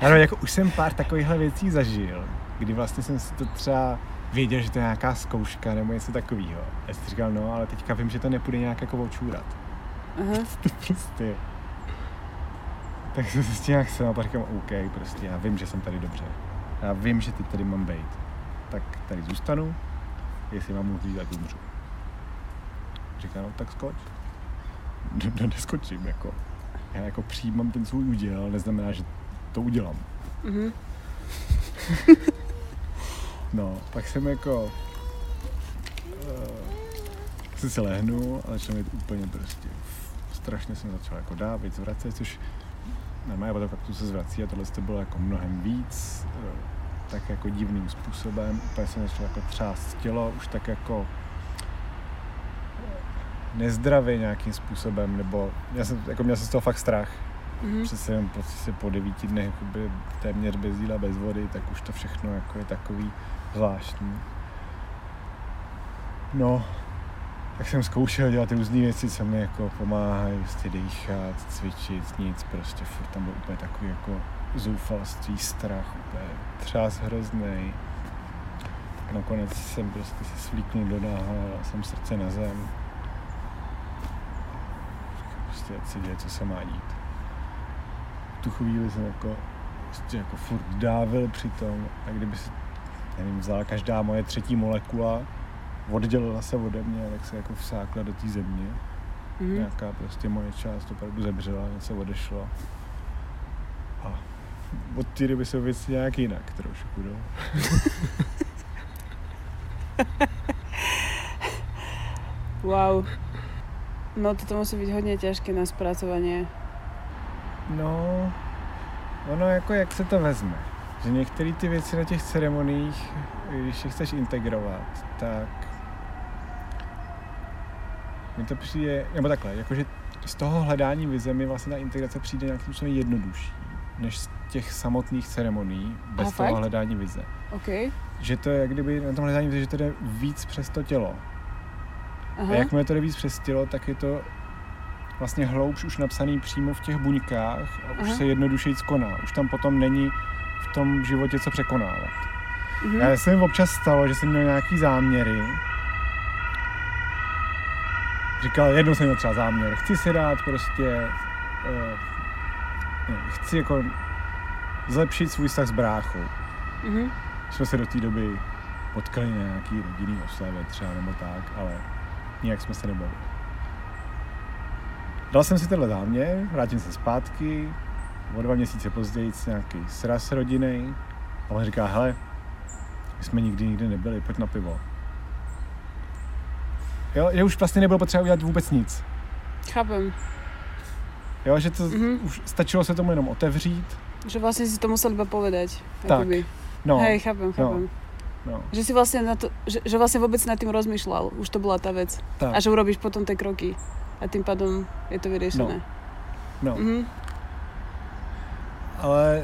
Speaker 2: ano, jako už jsem pár takovýchhle věcí zažil, kdy vlastně jsem si to třeba věděl, že to je nějaká zkouška nebo něco takového. Já jsem říkal, no, ale teďka vím, že to nepůjde nějak jako očůrat.
Speaker 1: Aha.
Speaker 2: To prostě... Tak jsem se s tím nějak sám a pak říkám, OK, prostě já vím, že jsem tady dobře. Já vím, že teď tady mám být. Tak tady zůstanu, jestli mám umřít, tak umřu. Říká, no tak skoč. No, no neskočím, jako. Já jako přijímám ten svůj úděl, ale neznamená, že to udělám.
Speaker 1: Mhm.
Speaker 2: No, pak jsem jako... Uh, jsem se lehnu a začal mít úplně prostě... Strašně jsem začal jako dávit, zvracet, což normálně potom faktu se zvrací a tohle to bylo jako mnohem víc, eh, tak jako divným způsobem. Úplně jsem začal jako třást tělo, už tak jako nezdravě nějakým způsobem, nebo já jsem, jako měl jsem z toho fakt strach.
Speaker 1: Mhm.
Speaker 2: Přece jenom prostě po devíti dnech jakoby téměř bez jídla, bez vody, tak už to všechno jako je takový zvláštní. No, tak jsem zkoušel dělat ty různé věci, co mi jako pomáhají, prostě dýchat, cvičit, nic, prostě furt tam byl úplně takový jako zoufalství, strach, úplně třás hrozný. Nakonec jsem prostě se svlíknul do náha, dal jsem srdce na zem. Prostě ať se děje, co se má dít. V tu chvíli jsem jako, prostě jako furt dávil při tom a kdyby se, nevím, vzala každá moje třetí molekula, oddělila se ode mě, tak se jako vsákla do té země.
Speaker 1: Mhm.
Speaker 2: Nějaká prostě moje část opravdu zemřela, něco odešlo. A od té doby jsou věci nějak jinak trošku, no.
Speaker 1: Wow. No toto musí byť hodně těžké na spracovanie.
Speaker 2: No, ono jako jak se to vezme. Že některé ty věci na těch ceremoniích, když je chceš integrovat, tak mi to přijde, nebo takhle, jakože z toho hledání vize mi vlastně ta integrace přijde nějakým způsobem jednodušší, než z těch samotných ceremonií bez
Speaker 1: Aha,
Speaker 2: toho
Speaker 1: fakt?
Speaker 2: hledání vize.
Speaker 1: OK.
Speaker 2: Že to je jak kdyby na tom hledání vize, že to jde víc přes to tělo.
Speaker 1: Aha.
Speaker 2: A jakmile to jde víc přes tělo, tak je to vlastně hloubš už napsaný přímo v těch buňkách a už
Speaker 1: Aha.
Speaker 2: se jednodušeji koná. Už tam potom není v tom životě co překonávat.
Speaker 1: Mhm.
Speaker 2: Já se mi občas stalo, že jsem měl nějaký záměry. Říkal, jednou jsem měl třeba záměr, chci si dát prostě, uh, chci jako zlepšit svůj vztah s bráchou.
Speaker 1: Mhm.
Speaker 2: Jsme se do té doby potkali na nějaký rodinný oslavě třeba nebo tak, ale nijak jsme se nebavili. Dal jsem si tenhle záměr, vrátím se zpátky, o dva měsíce později nějaký sraz rodiny a on říká, hele, my jsme nikdy nikdy nebyli, pojď na pivo. Jo, že už vlastně nebylo potřeba udělat vůbec nic.
Speaker 1: Chápem.
Speaker 2: Jo, že to
Speaker 1: Mhm.
Speaker 2: mm-hmm. už stačilo se tomu jenom otevřít.
Speaker 1: Že vlastne si to musel iba povedať.
Speaker 2: Tak. No,
Speaker 1: Hej, chápem, chápem.
Speaker 2: no,
Speaker 1: Že si vlastne na to, že, že vlastne vôbec nad tým rozmýšľal. Už to bola tá vec.
Speaker 2: tak,
Speaker 1: A že urobíš potom tie kroky. A tým pádom je to vyriešené.
Speaker 2: no.
Speaker 1: Mhm.
Speaker 2: Ale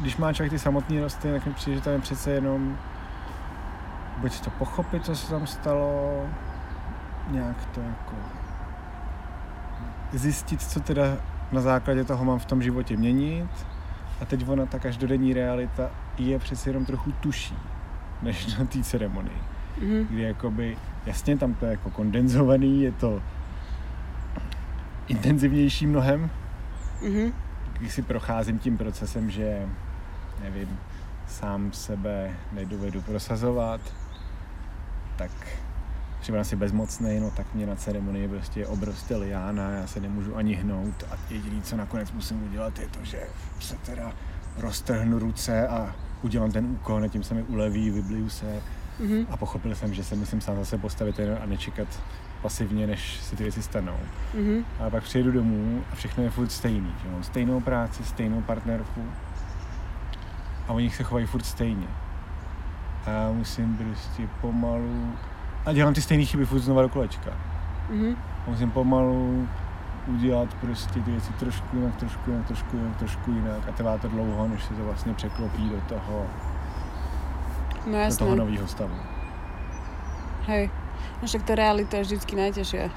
Speaker 2: když má člověk ty samotné rosty, tak mi přijde, že tam je přece jenom buď to pochopit, co se tam stalo, nějak to jako zjistit, co teda na základě toho mám v tom životě měnit. A teď ona, ta každodenní realita je přece jenom trochu tuší, než na té ceremonii.
Speaker 1: Mhm.
Speaker 2: Kdy jakoby, jasně tam to je jako kondenzovaný, je to intenzivnější mnohem,
Speaker 1: Mhm.
Speaker 2: když si procházím tím procesem, že nevím, sám sebe nedovedu prosazovat, tak připadám si bezmocný, no tak mě na ceremonii prostě obroste liána, já se nemůžu ani hnout a jediné, co nakonec musím udělat, je to, že se teda roztrhnu ruce a udělám ten úkon a tím se mi uleví, vybliju se
Speaker 1: Mhm.
Speaker 2: a pochopil jsem, že se musím sám zase postavit jen a nečekat pasivně, než si ty věci stanou.
Speaker 1: Mhm.
Speaker 2: A pak přijedu domů a všechno je furt stejný. Že mám stejnou práci, stejnou partnerku a oni se chovají furt stejně. A já musím prostě pomalu... A dělám ty stejné chyby furt znova do kolečka.
Speaker 1: Mhm.
Speaker 2: A musím pomalu udělat prostě ty věci trošku jinak, trošku jinak, trošku jinak, trošku jinak a trvá to dlouho, než se to vlastně překlopí do toho,
Speaker 1: No
Speaker 2: do toho nového stavu.
Speaker 1: Hej. No však tá realita je vždycky najťažšia.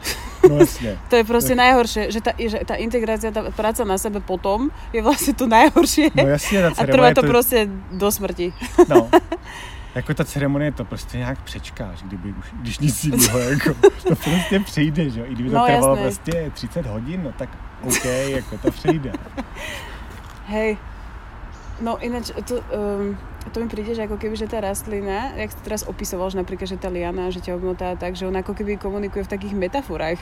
Speaker 2: No jasně.
Speaker 1: To je proste najhoršie, že tá, že tá integrácia, tá práca na sebe potom je vlastne to najhoršie.
Speaker 2: No jasně, ta
Speaker 1: a trvá
Speaker 2: ceremonie
Speaker 1: to prostě do smrti.
Speaker 2: No. Jako ta ceremonie to prostě nějak přečkáš, kdyby už, když nic jiného, jako, to prostě přijde, že jo, i kdyby to
Speaker 1: No,
Speaker 2: trvalo
Speaker 1: jasné.
Speaker 2: prostě 30 hodin, no tak OK, jako to přijde.
Speaker 1: Hej. No ináč, to, um, to mi príde, že ako keby, že tá rastlina, jak si teraz opisoval, že napríklad, že tá liana, že ťa obmotá tak, že ona ako keby komunikuje v takých metaforách.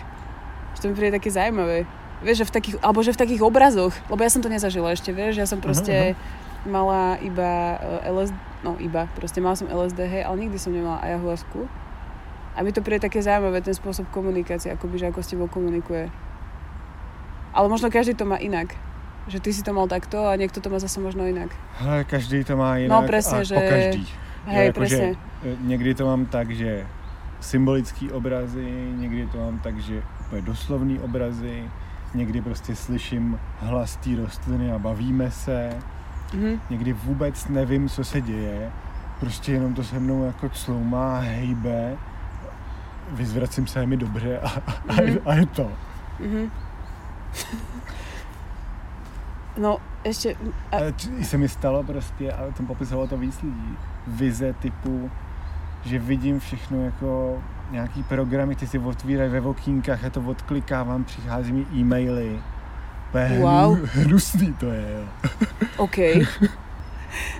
Speaker 1: Že to mi príde také zaujímavé. Vieš, že v takých, alebo že v takých obrazoch, lebo ja som to nezažila ešte, vieš, ja som proste mala iba eh, LSD, no iba, proste mala som LSD, hej, ale nikdy som nemala ayahuasku. A mi to príde také zaujímavé, ten spôsob komunikácie, akoby, že ako s tebou komunikuje. Ale možno každý to má inak. Že ty si to mal takto a niekto to má zase možno inak.
Speaker 2: Ale každý to má jinak
Speaker 1: No, presne,
Speaker 2: a
Speaker 1: že-
Speaker 2: po každý.
Speaker 1: Hej,
Speaker 2: jako,
Speaker 1: presne.
Speaker 2: e, někdy to mám tak, že symbolický obrazy, někdy to mám tak, že úplně doslovný obrazy, někdy prostě slyším hlas té rostliny a bavíme se,
Speaker 1: Mhm.
Speaker 2: někdy vůbec nevím, co se děje, prostě jenom to se mnou jako cloumá, hejbe, vyzvracím se, mi dobře a, a,
Speaker 1: Mhm.
Speaker 2: a je to.
Speaker 1: Mhm. No, ešte... A,
Speaker 2: č- se mi stalo prostě, a tam popisovalo to víc lidí, vize typu, že vidím všechno jako nějaký programy, ty si otvírají ve okýnkách, já to odklikávám, přichází mi e-maily. Úplně
Speaker 1: Wow.
Speaker 2: hnu- Hnusný to je, jo.
Speaker 1: OK.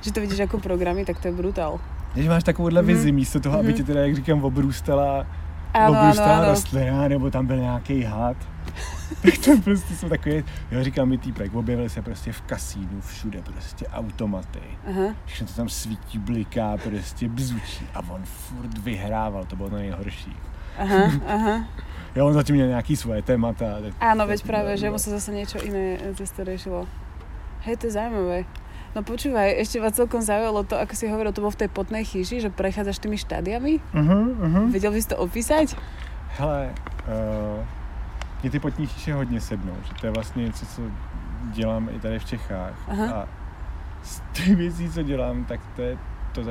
Speaker 1: že to vidíš ako programy, tak to je brutál.
Speaker 2: Když máš takovouhle
Speaker 1: Mhm.
Speaker 2: vizi, místo toho, aby
Speaker 1: Mhm.
Speaker 2: tě teda, jak říkám, obrůstala,
Speaker 1: áno,
Speaker 2: obrůstala
Speaker 1: áno.
Speaker 2: rostlina, nebo tam byl nějaký had. tak to prostě jsou takové, jo, říkám mi týpek, objevili se prostě v kasínu, všude prostě automaty.
Speaker 1: Aha.
Speaker 2: Všechno to tam svítí, bliká, prostě bzučí a on furt vyhrával, to bylo to nejhorší.
Speaker 1: Aha, aha.
Speaker 2: Jo, on zatím měl nějaký svoje témata. Tak
Speaker 1: Áno, veď práve, že mu sa zase niečo iné cez to riešilo. Hej, to je zaujímavé. No počúvaj, ešte ma celkom zaujalo to, ako si hovoril, to bolo v tej potnej chyži, že prechádzaš tými štádiami.
Speaker 2: Uh-huh, uh-huh.
Speaker 1: Vedel by si to opísať?
Speaker 2: Hele, uh, mě ty potní chyše hodně sednou, že to je vlastně něco, co dělám i tady v Čechách.
Speaker 1: Aha.
Speaker 2: A z těch věcí, co dělám, tak to je to,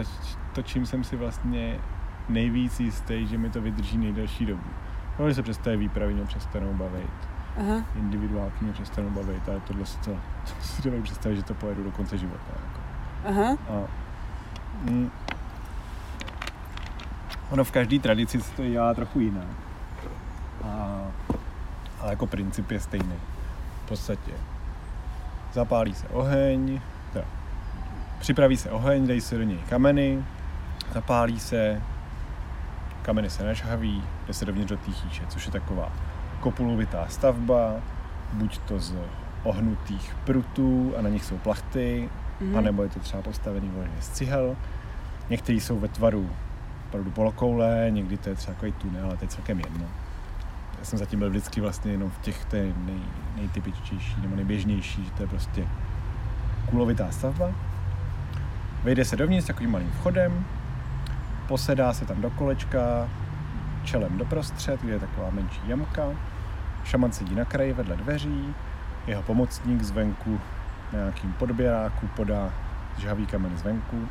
Speaker 2: to čím jsem si vlastně nejvíc jistý, že mi to vydrží nejdelší dobu. No, když se přestaje výpravy, mě přestanou bavit,
Speaker 1: Aha.
Speaker 2: individuálky mě přestanou bavit, ale tohle si to, to si dovedu představit, že to pojedu do konce života. Jako.
Speaker 1: Aha.
Speaker 2: A, mm, ono v každé tradici se to dělá trochu jinak. A, ale jako princip je stejný. V podstatě zapálí se oheň, teda, připraví se oheň, dají se do něj kameny, zapálí se, kameny se nažhaví, jde se dovnitř do té což je taková kopulovitá stavba, buď to z ohnutých prutů a na nich jsou plachty, mm. anebo je to třeba postavený vyloženě z cihel. Některý jsou ve tvaru opravdu polokoule, někdy to je třeba takový tunel, ale to je celkem jedno. Já jsem zatím byl vždycky vlastně jenom v těch té nej, nejtypičtější nebo nejběžnější, že to je prostě kulovitá stavba. Vejde se dovnitř takovým malým vchodem, posedá se tam do kolečka, čelem doprostřed, kde je taková menší jamka. Šaman sedí na kraji vedle dveří, jeho pomocník zvenku na nějakým podběráku podá žhavý kamen zvenku.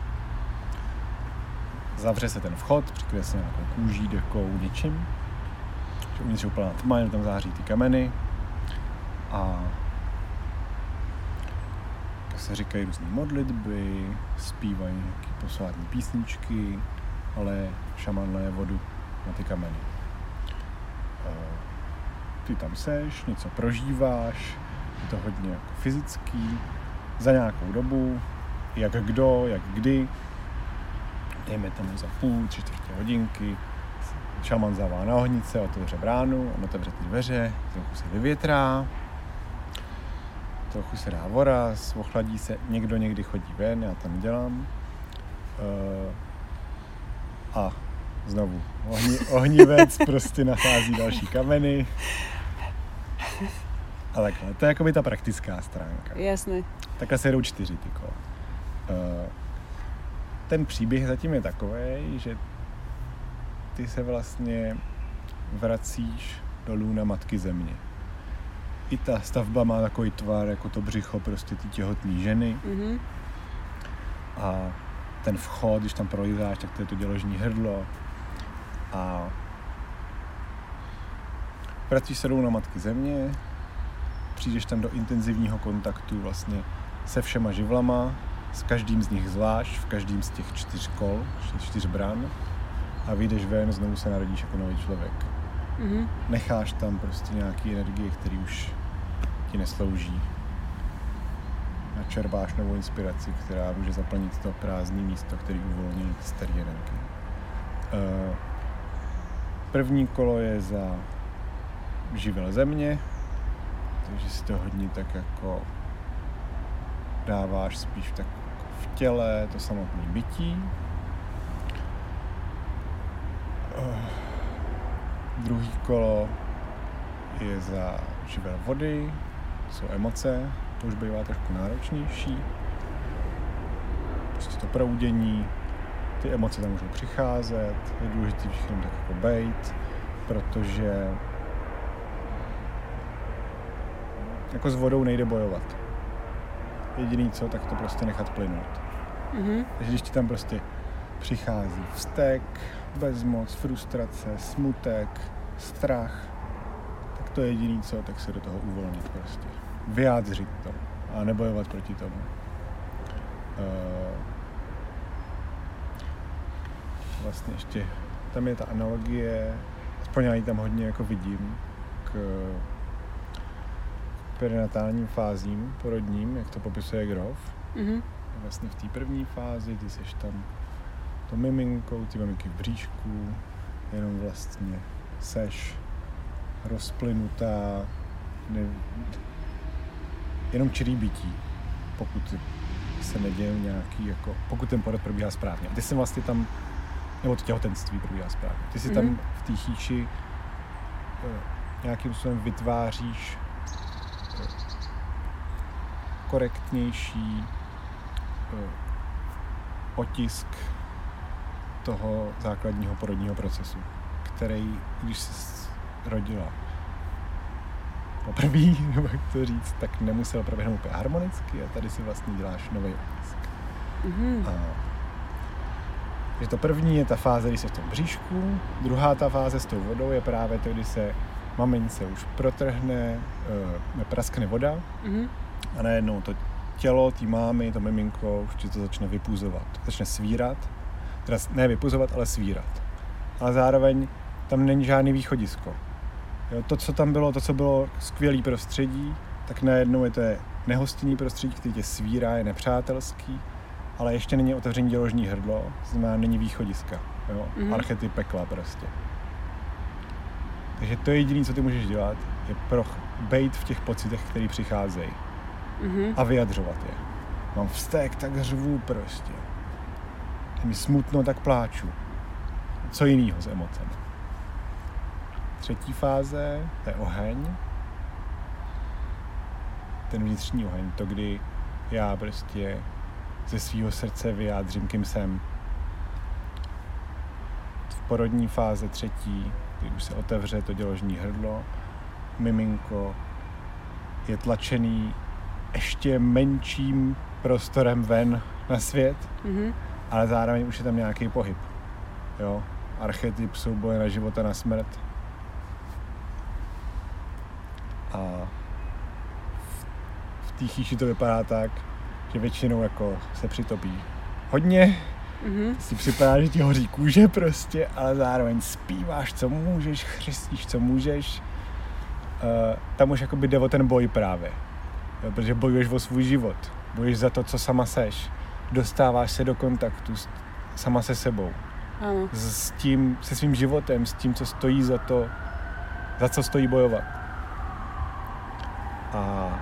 Speaker 2: Zavře se ten vchod, přikryje se nějakou kůží, dekou, něčím. Uvnitř je úplná tma, jenom tam září ty kameny. A se říkají různé modlitby, zpívají nějaké posvátní písničky, ale šaman leje vodu na ty kameny. Eh, ty tam seš, něco prožíváš, je to hodně jako fyzický, za nějakou dobu, jak kdo, jak kdy, dejme tomu za půl, tři čtvrtě hodinky, šaman zavá na ohnice, otevře bránu, on otevře ty dveře, trochu se vyvětrá, trochu se dá voraz, ochladí se, někdo někdy chodí ven, já tam dělám. A znovu ohni, ohnivec prostě nachází další kameny. A takhle. To je jako by ta praktická stránka.
Speaker 1: Jasné.
Speaker 2: Takhle se jdou čtyři ty kola. Uh, ten příběh zatím je takový, že ty se vlastně vracíš dolů na matky země. I ta stavba má takový tvar, jako to břicho prostě ty těhotné ženy.
Speaker 1: Mhm.
Speaker 2: A ten vchod, když tam prolízáš, tak to je to děložní hrdlo. A vracíš se na matky země, přijdeš tam do intenzivního kontaktu vlastně se všema živlama, s každým z nich zvlášť, v každém z těch čtyř kol, čtyř bran a vyjdeš ven, znovu se narodíš jako nový člověk.
Speaker 1: Mhm.
Speaker 2: Necháš tam prostě nějaký energie, který už ti neslouží. Načerpáš novou inspiraci, která může zaplnit to prázdné místo, který uvolní staré energie. Eh, První kolo je za živel země, takže si to hodně tak jako dáváš spíš tak v těle, to samotné bytí. Eh, Druhý kolo je za živel vody, jsou emoce, to už bývá trošku náročnější. Prostě to proudění, ty emoce tam můžou přicházet, je důležité všechno tak jako bejt, protože jako s vodou nejde bojovat. Jediný co, tak to prostě nechat plynout.
Speaker 1: Mhm.
Speaker 2: Takže když ti tam prostě přichází vztek, bezmoc, frustrace, smutek, strach, tak to je jediný co, tak se do toho uvolnit prostě. Vyjádřit to a nebojovat proti tomu. Uh, vlastně ještě, tam je ta analogie, aspoň já ji tam hodně jako vidím, k perinatálním fázím porodním, jak to popisuje Grof.
Speaker 1: Mhm.
Speaker 2: Vlastně v té první fázi ty seš tam to miminkou, ty maminky v bříšku, jenom vlastně seš rozplynutá, ne, jenom čirý bytí, pokud se neděje nějaký, jako, pokud ten porod probíhá správně. A ty jsi vlastně tam, nebo to těhotenství probíhá správně. Ty si tam
Speaker 1: Mhm.
Speaker 2: v té chýči eh, nějakým způsobem vytváříš eh, korektnější eh, otisk toho základního porodního procesu, který, když se rodila poprvé, nebo jak to říct, tak nemusel proběhnout úplně harmonicky a tady si vlastně děláš nový otisk.
Speaker 1: Mhm.
Speaker 2: A, takže to první je ta fáze, kdy se v tom bříšku, druhá ta fáze s tou vodou je právě to, kdy se mamince už protrhne, uh, praskne voda
Speaker 1: Mhm.
Speaker 2: a najednou to tělo té mámy, to miminko, už ti to začne vypuzovat. Začne svírat, teda ne vypuzovat, ale svírat. Ale zároveň tam není žádný východisko. Jo, to, co tam bylo, to, co bylo skvělý prostředí, tak najednou je to je nehostinný prostředí, který tě svírá, je nepřátelský ale ještě není otevření děložní hrdlo, to znamená není východiska, jo?
Speaker 1: Mhm.
Speaker 2: Mm-hmm. archety pekla prostě. Takže to je jediné, co ty můžeš dělat, je pro bejt v těch pocitech, které přicházejí
Speaker 1: Mhm.
Speaker 2: a vyjadřovat je. Mám vztek, tak řvu prostě. Je mi smutno, tak pláču. Co jiného s emocemi. Třetí fáze, to je oheň. Ten vnitřní oheň, to kdy já prostě ze svého srdce vyjádřím, kým jsem. V porodní fáze třetí, kdy už se otevře to děložní hrdlo, miminko je tlačený ještě menším prostorem ven na svět,
Speaker 1: Mhm.
Speaker 2: ale zároveň už je tam nějaký pohyb. Jo? Archetyp souboje na život a na smrt. A v- v té chýši to vypadá tak, že většinou jako se přitopí hodně,
Speaker 1: Mhm.
Speaker 2: si připadá, že ti hoří kůže prostě, ale zároveň zpíváš, co můžeš, chřestíš, co můžeš. Uh, tam už jakoby jde o ten boj právě. Jo, protože bojuješ o svůj život. Bojuješ za to, co sama seš. Dostáváš se do kontaktu s, sama se sebou.
Speaker 1: Áno.
Speaker 2: S, s tím, se svým životem, s tím, co stojí za to, za co stojí bojovat. A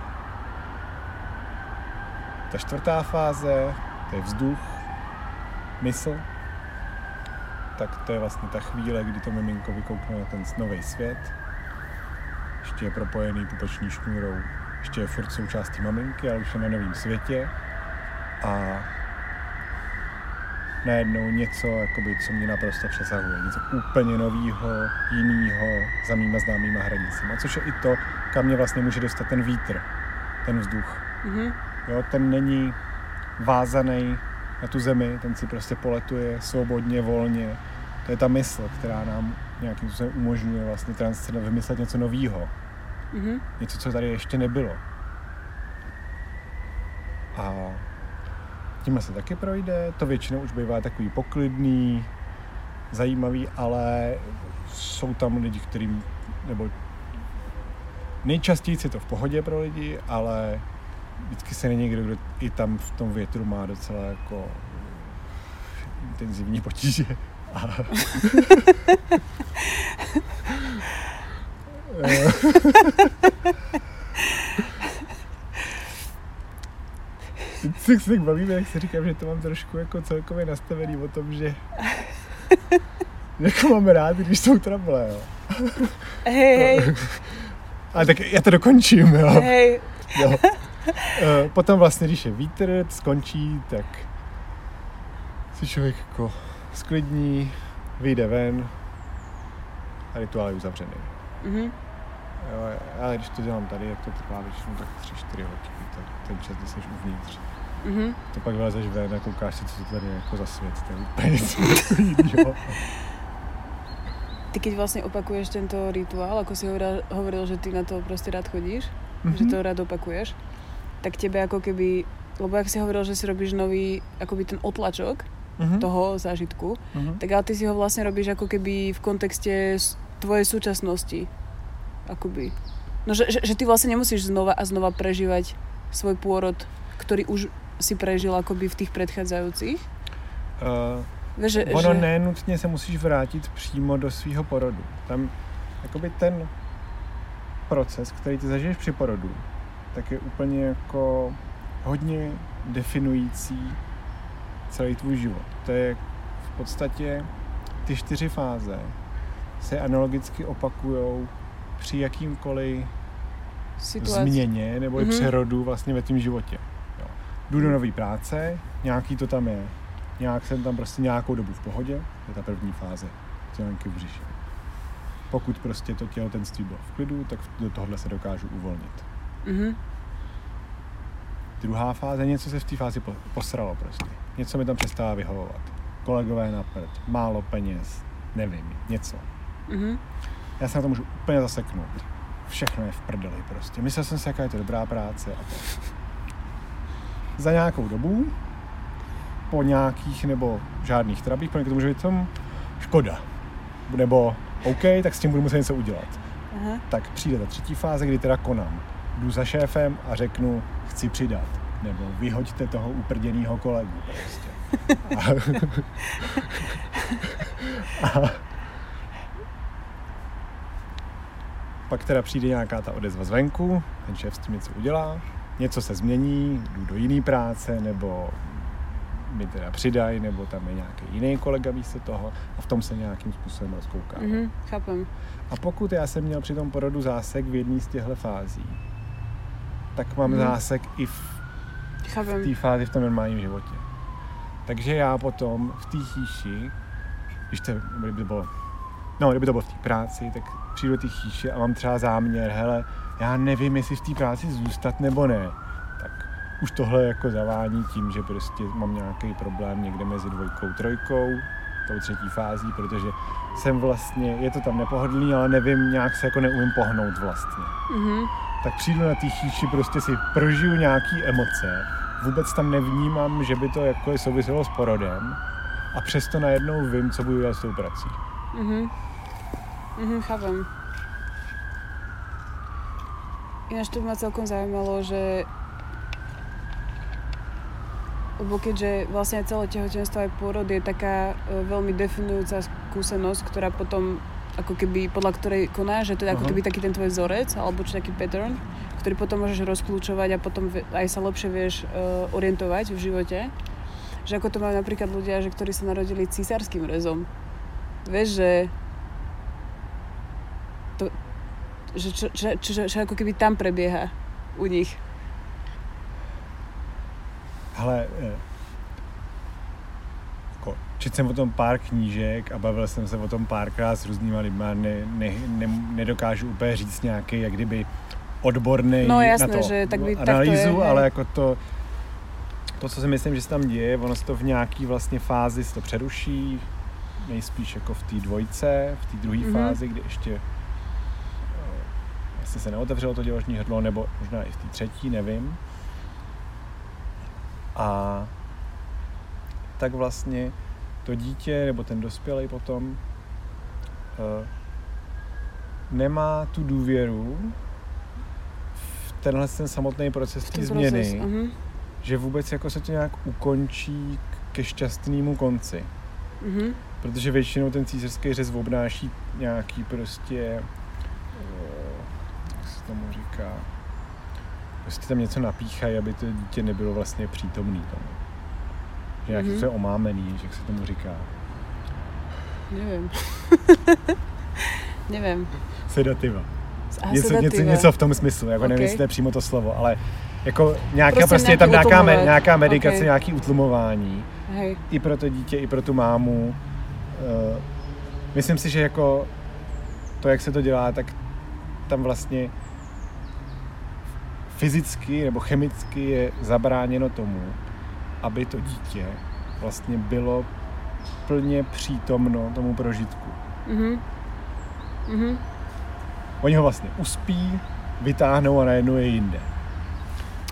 Speaker 2: ta čtvrtá fáze, to je vzduch, mysl, tak to je vlastně ta chvíle, kdy to miminko vykoukne na ten nový svět. Ještě je propojený pupeční šňůrou, ještě je furt součástí maminky, ale už je na novém světě. A najednou něco, jakoby, co mě naprosto přesahuje. Něco úplně nového, jiného, za mýma známýma hranicema. Což je i to, kam mě vlastně může dostat ten vítr, ten vzduch.
Speaker 1: Mhm.
Speaker 2: Jo, ten není vázaný na tu zemi, ten si prostě poletuje svobodně, volně. To je ta mysl, která nám nějakým způsobem umožňuje vlastně transcendent vymyslet něco nového.
Speaker 1: Mhm.
Speaker 2: Něco, co tady ještě nebylo. A tímhle se taky projde. To většinou už bývá takový poklidný, zajímavý, ale jsou tam lidi, kterým, nebo nejčastěji je to v pohodě pro lidi, ale vždycky se není někdo, kdo i tam v tom větru má docela jako intenzivní potíže. A... Se tak bavíme, jak se říkám, že to mám trošku jako celkově nastavený o tom, že jako mám rád, když jsou trable, jo.
Speaker 1: Hej, hej,
Speaker 2: Ale tak já to dokončím, jo.
Speaker 1: hej.
Speaker 2: jo. Eh, Potom vlastně, když je vítr, skončí, tak si člověk jako sklidní, vyjde ven a rituál je uzavřený.
Speaker 1: Mhm.
Speaker 2: Jo, ale když to dělám tady, jak to trvá většinou tak 3-4 hodiny, tak ten čas, kdy jsi uvnitř.
Speaker 1: Mhm.
Speaker 2: To pak vylezeš ven a koukáš si, co to tady je jako za svět, to je úplně něco jiného.
Speaker 1: Ty keď vlastne opakuješ tento rituál, ako si hovoril, hovoril že ty na to proste rád chodíš,
Speaker 2: Mhm.
Speaker 1: že to rád opakuješ, tak tebe ako keby, lebo ak si hovoril, že si robíš nový, akoby ten otlačok
Speaker 2: Mhm.
Speaker 1: toho zážitku,
Speaker 2: Mhm.
Speaker 1: tak ale ty si ho vlastne robíš ako keby v kontexte tvojej súčasnosti. Akoby. No, že, že, že ty vlastne nemusíš znova a znova prežívať svoj pôrod, ktorý už si prežil akoby v tých predchádzajúcich.
Speaker 2: Uh,
Speaker 1: Vieš, že,
Speaker 2: ono
Speaker 1: že...
Speaker 2: nenutně se musíš vrátit přímo do svého porodu. Tam jakoby ten proces, který ty zažiješ při porodu, tak je úplně jako hodně definující celý tvůj život. To je v podstatě ty čtyři fáze se analogicky opakujou při jakýmkoliv
Speaker 1: Situace.
Speaker 2: změně nebo i
Speaker 1: Mhm.
Speaker 2: přerodu vlastně ve tvém životě. Jdu do nové práce, nějaký to tam je, nějak jsem tam prostě nějakou dobu v pohodě, to je ta první fáze tělenky v břiše. Pokud prostě to těhotenství bylo v klidu, tak do tohohle se dokážu uvolnit.
Speaker 1: Mhm.
Speaker 2: Druhá fáze, něco se v té fázi po- posralo prostě. Něco mi tam přestává vyhovovat. Kolegové na prd, málo peněz, nevím, něco.
Speaker 1: Mhm.
Speaker 2: Já se na to můžu úplně zaseknout. Všechno je v prdeli prostě. Myslel jsem si, jaká je to dobrá práce a to. Za nějakou dobu, po nějakých nebo žádných trabích, pro to může být tom škoda. Nebo OK, tak s tím budu muset něco udělat.
Speaker 1: Aha.
Speaker 2: Tak přijde ta třetí fáze, kdy teda konám. Jdu za šéfem a řeknu, chci přidat. Nebo vyhoďte toho uprděného kolegu prostě. A, a, pak teda přijde nějaká ta odezva zvenku, ten šéf s tím něco udělá, něco se změní, jdu do jiné práce, nebo mi teda přidají, nebo tam je nějaký jiný kolega místo toho a v tom se nějakým způsobem rozkoukám.
Speaker 1: Mhm, chápem.
Speaker 2: A pokud já jsem měl při tom porodu zásek v jedné z těchto fází, tak mám
Speaker 1: Mhm.
Speaker 2: zásek i v
Speaker 1: Chápem.
Speaker 2: té fázi v tom normálním životě. Takže já potom v té chýši, když to, kdyby to bylo, no, kdyby to bylo v té práci, tak přijdu do té chýše a mám třeba záměr, hele, já nevím, jestli v té práci zůstat nebo ne. Tak už tohle jako zavání tím, že prostě mám nějaký problém někde mezi dvojkou, trojkou, tou třetí fází, protože jsem vlastně, je to tam nepohodlný, ale nevím, nějak se jako neumím pohnout vlastně
Speaker 1: Mhm.
Speaker 2: tak přijdu na té chýši, prostě si prožiju nějaký emoce, vůbec tam nevnímám, že by to jako souviselo s porodem a přesto najednou vím, co budu dělat s tou prací.
Speaker 1: Mhm. Mhm, chápem. Ináč to by ma celkom zaujímalo, že lebo keďže vlastne celé tehotenstvo aj pôrod je taká e, veľmi definujúca skúsenosť, ktorá potom ako keby podľa ktorej konáš, že to je ako
Speaker 2: Aha.
Speaker 1: keby taký ten tvoj vzorec alebo či taký pattern, ktorý potom môžeš rozklúčovať a potom aj sa lepšie vieš uh, orientovať v živote. Že ako to majú napríklad ľudia, že ktorí sa narodili císarským rezom. Vieš, že to, že čo, čo, čo, čo, čo ako keby tam prebieha u nich.
Speaker 2: Hele, eh, jako, četl jsem o tom pár knížek a bavil jsem se o tom párkrát s různýma lidma, ne, ne, ne, nedokážu úplně říct nějaký, jak kdyby odborný
Speaker 1: No, jasné,
Speaker 2: na to
Speaker 1: že tak by- tak to
Speaker 2: analýzu,
Speaker 1: je,
Speaker 2: ale jako to, to, co si myslím, že se tam děje, ono se to v nějaký vlastně fázi se to přeruší, nejspíš jako v té dvojce, v té druhé
Speaker 1: Mhm.
Speaker 2: mm-hmm. fázi, kdy ještě vlastně se neotevřelo to děložní hrdlo, nebo možná i v té třetí, nevím. A tak vlastně to dítě nebo ten dospělý potom uh, nemá tu důvěru v tenhle ten samotný proces té změny,
Speaker 1: proces. Mhm.
Speaker 2: že vůbec jako se to nějak ukončí ke šťastnému konci.
Speaker 1: Mhm.
Speaker 2: Protože většinou ten císařský řez obnáší nějaký prostě, eh, se tomu říká, prostě tam něco napíchají, aby to dítě nebylo vlastně přítomný tomu. Že nějaký
Speaker 1: Mhm.
Speaker 2: mm-hmm. omámený, že jak se tomu říká.
Speaker 1: Neviem. Neviem.
Speaker 2: Sedativa.
Speaker 1: A
Speaker 2: Něco, něco,
Speaker 1: sedatíva.
Speaker 2: něco v tom smyslu, jako okay. nevím, jestli to je přímo to slovo, ale jako nějaká,
Speaker 1: Prostě
Speaker 2: prostě, je tam nějaká, me, nějaká medikace,
Speaker 1: Ok.
Speaker 2: nějaký utlumování.
Speaker 1: Hej.
Speaker 2: i pro to dítě, i pro tu mámu. Eh, Myslím si, že jako to, jak se to dělá, tak tam vlastně fyzicky nebo chemicky je zabráněno tomu, aby to dítě vlastně bylo plně přítomno tomu prožitku.
Speaker 1: Mhm. Mhm.
Speaker 2: Oni ho vlastně uspí, vytáhnou a najednou je jinde.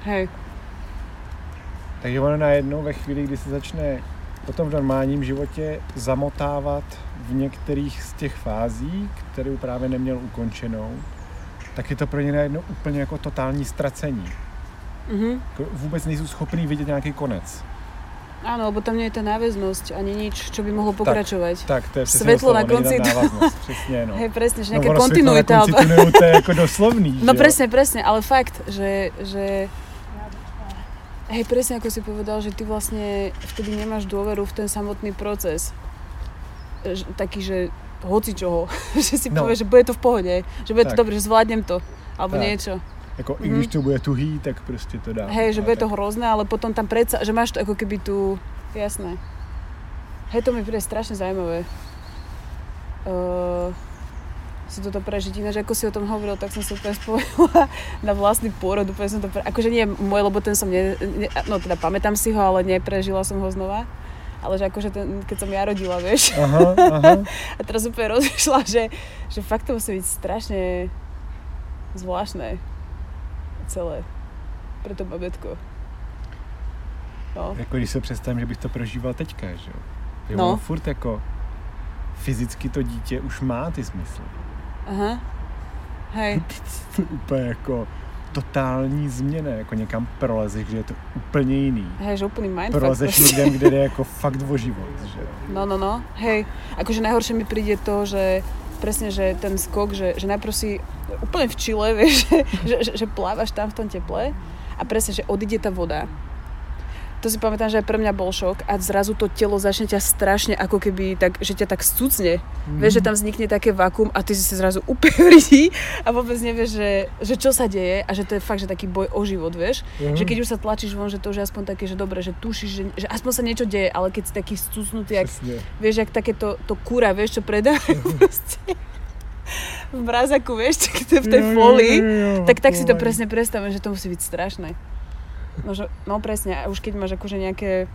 Speaker 1: Hej.
Speaker 2: Takže ono najednou ve chvíli, kdy se začne potom v normálním životě zamotávat v některých z těch fází, kterou právě neměl ukončenou, tak je to pro ně najednou úplně jako totální ztracení.
Speaker 1: Mhm.
Speaker 2: Jako Vůbec nejsou schopný vidět nějaký konec.
Speaker 1: Áno, lebo tam nie je tá náväznosť ani nič, čo by mohlo pokračovať.
Speaker 2: Tak, to je přesně
Speaker 1: Světlo
Speaker 2: to
Speaker 1: na
Speaker 2: není
Speaker 1: konci
Speaker 2: návaznost, přesně, no.
Speaker 1: Hej, presne, že
Speaker 2: no
Speaker 1: nejaká
Speaker 2: světlo na
Speaker 1: kontinuita.
Speaker 2: konci
Speaker 1: alebo-
Speaker 2: tunelu, to je jako doslovný,
Speaker 1: No presne, presne, ale fakt, že, že Hej, presne ako si povedal, že ty vlastne vtedy nemáš dôveru v ten samotný proces. Taký, že hoci čoho. že si
Speaker 2: No.
Speaker 1: povieš, že bude to v pohode, že bude to
Speaker 2: Tak.
Speaker 1: dobre, že zvládnem to. Alebo
Speaker 2: Tak.
Speaker 1: niečo.
Speaker 2: Jako i
Speaker 1: Mhm.
Speaker 2: když to bude tuhý, tak prostě to dá.
Speaker 1: Hej, že bude
Speaker 2: tak.
Speaker 1: to hrozné, ale potom tam predsa, že máš to ako keby tu, jasné. Hej, to mi príde strašne zaujímavé. Uh, si toto prežiť. Ináč, ako si o tom hovoril, tak som sa úplne spojila na vlastný pôrod. Úplne som to pre... Akože nie môj, lebo ten som ne, ne... No teda pamätám si ho, ale neprežila som ho znova. Ale že akože ten, keď som ja rodila, vieš.
Speaker 2: Aha, aha.
Speaker 1: A teraz úplne rozmýšľam, že, že fakt to musí byť strašne zvláštne. Celé. Pre to babetko. No.
Speaker 2: Jako když se představím, že bych to prožíval teďka, že jo. Jo,
Speaker 1: No.
Speaker 2: furt jako fyzicky to dítě už má ty smysly.
Speaker 1: Aha. Hej.
Speaker 2: úplně jako totální změna, jako někam prolezeš, kde je to úplně jiný.
Speaker 1: Hej, že úplný mindfuck.
Speaker 2: Prolezeš
Speaker 1: proste.
Speaker 2: někde, kde jde jako fakt o život, že?
Speaker 1: No, no, no, hej. Akože najhoršie mi príde to, že presne, že ten skok, že, že najprv si úplne v Čile, vieš, že, že, že, že plávaš tam v tom teple a presne, že odíde tá voda. To si pamätám, že aj pre mňa bol šok a zrazu to telo začne ťa strašne ako keby tak, že ťa tak stucne. Mm. Vieš, že tam vznikne také vakuum a ty si sa zrazu úplne vridí a vôbec nevieš, že, že čo sa deje a že to je fakt, že taký boj o život, vieš.
Speaker 2: Mhm.
Speaker 1: Že keď už sa tlačíš von, že to už je aspoň také, že dobre, že tušíš, že, že aspoň sa niečo deje, ale keď si taký stucnutý, jak, vieš, jak takéto to kúra, vieš, čo predávajú proste v mrazaku, vieš, to v tej folii, tak tak si to presne predstavím, že to musí byť strašné. No, že, no presne, a už keď máš akože nejaké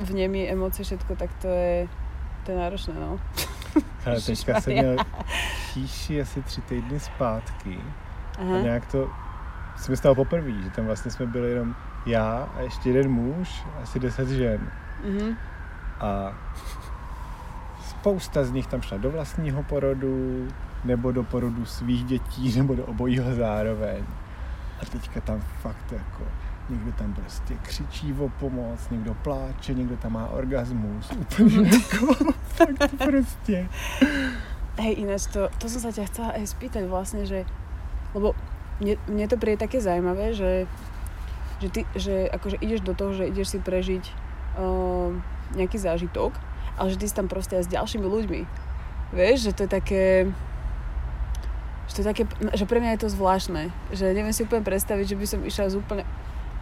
Speaker 1: vnemy, emócie, všetko, tak to je, to je náročné, no.
Speaker 2: Ale teďka jsem měl chýši asi tři týdny zpátky a
Speaker 1: Aha.
Speaker 2: nějak to se mi stalo poprvé, že tam vlastně jsme byli jenom já a ještě jeden muž, asi deset žen.
Speaker 1: Mhm.
Speaker 2: A spousta z nich tam šla do vlastního porodu, nebo do porodu svých dětí, nebo do obojího zároveň. A teďka tam fakt jako někdo tam prostě křičí o pomoc, někdo pláče, někdo tam má orgasmus, úplně jako fakt prostě.
Speaker 1: Hej, ináč, to, to som sa ťa chcela aj spýtať vlastne, že, lebo mne, mne to príde také zaujímavé, že, že ty, že akože ideš do toho, že ideš si prežiť um, nejaký zážitok, ale že ty si tam proste aj s ďalšími ľuďmi. Vieš, že to je také, že to je také, že pre mňa je to zvláštne, že neviem si úplne predstaviť, že by som išla z úplne,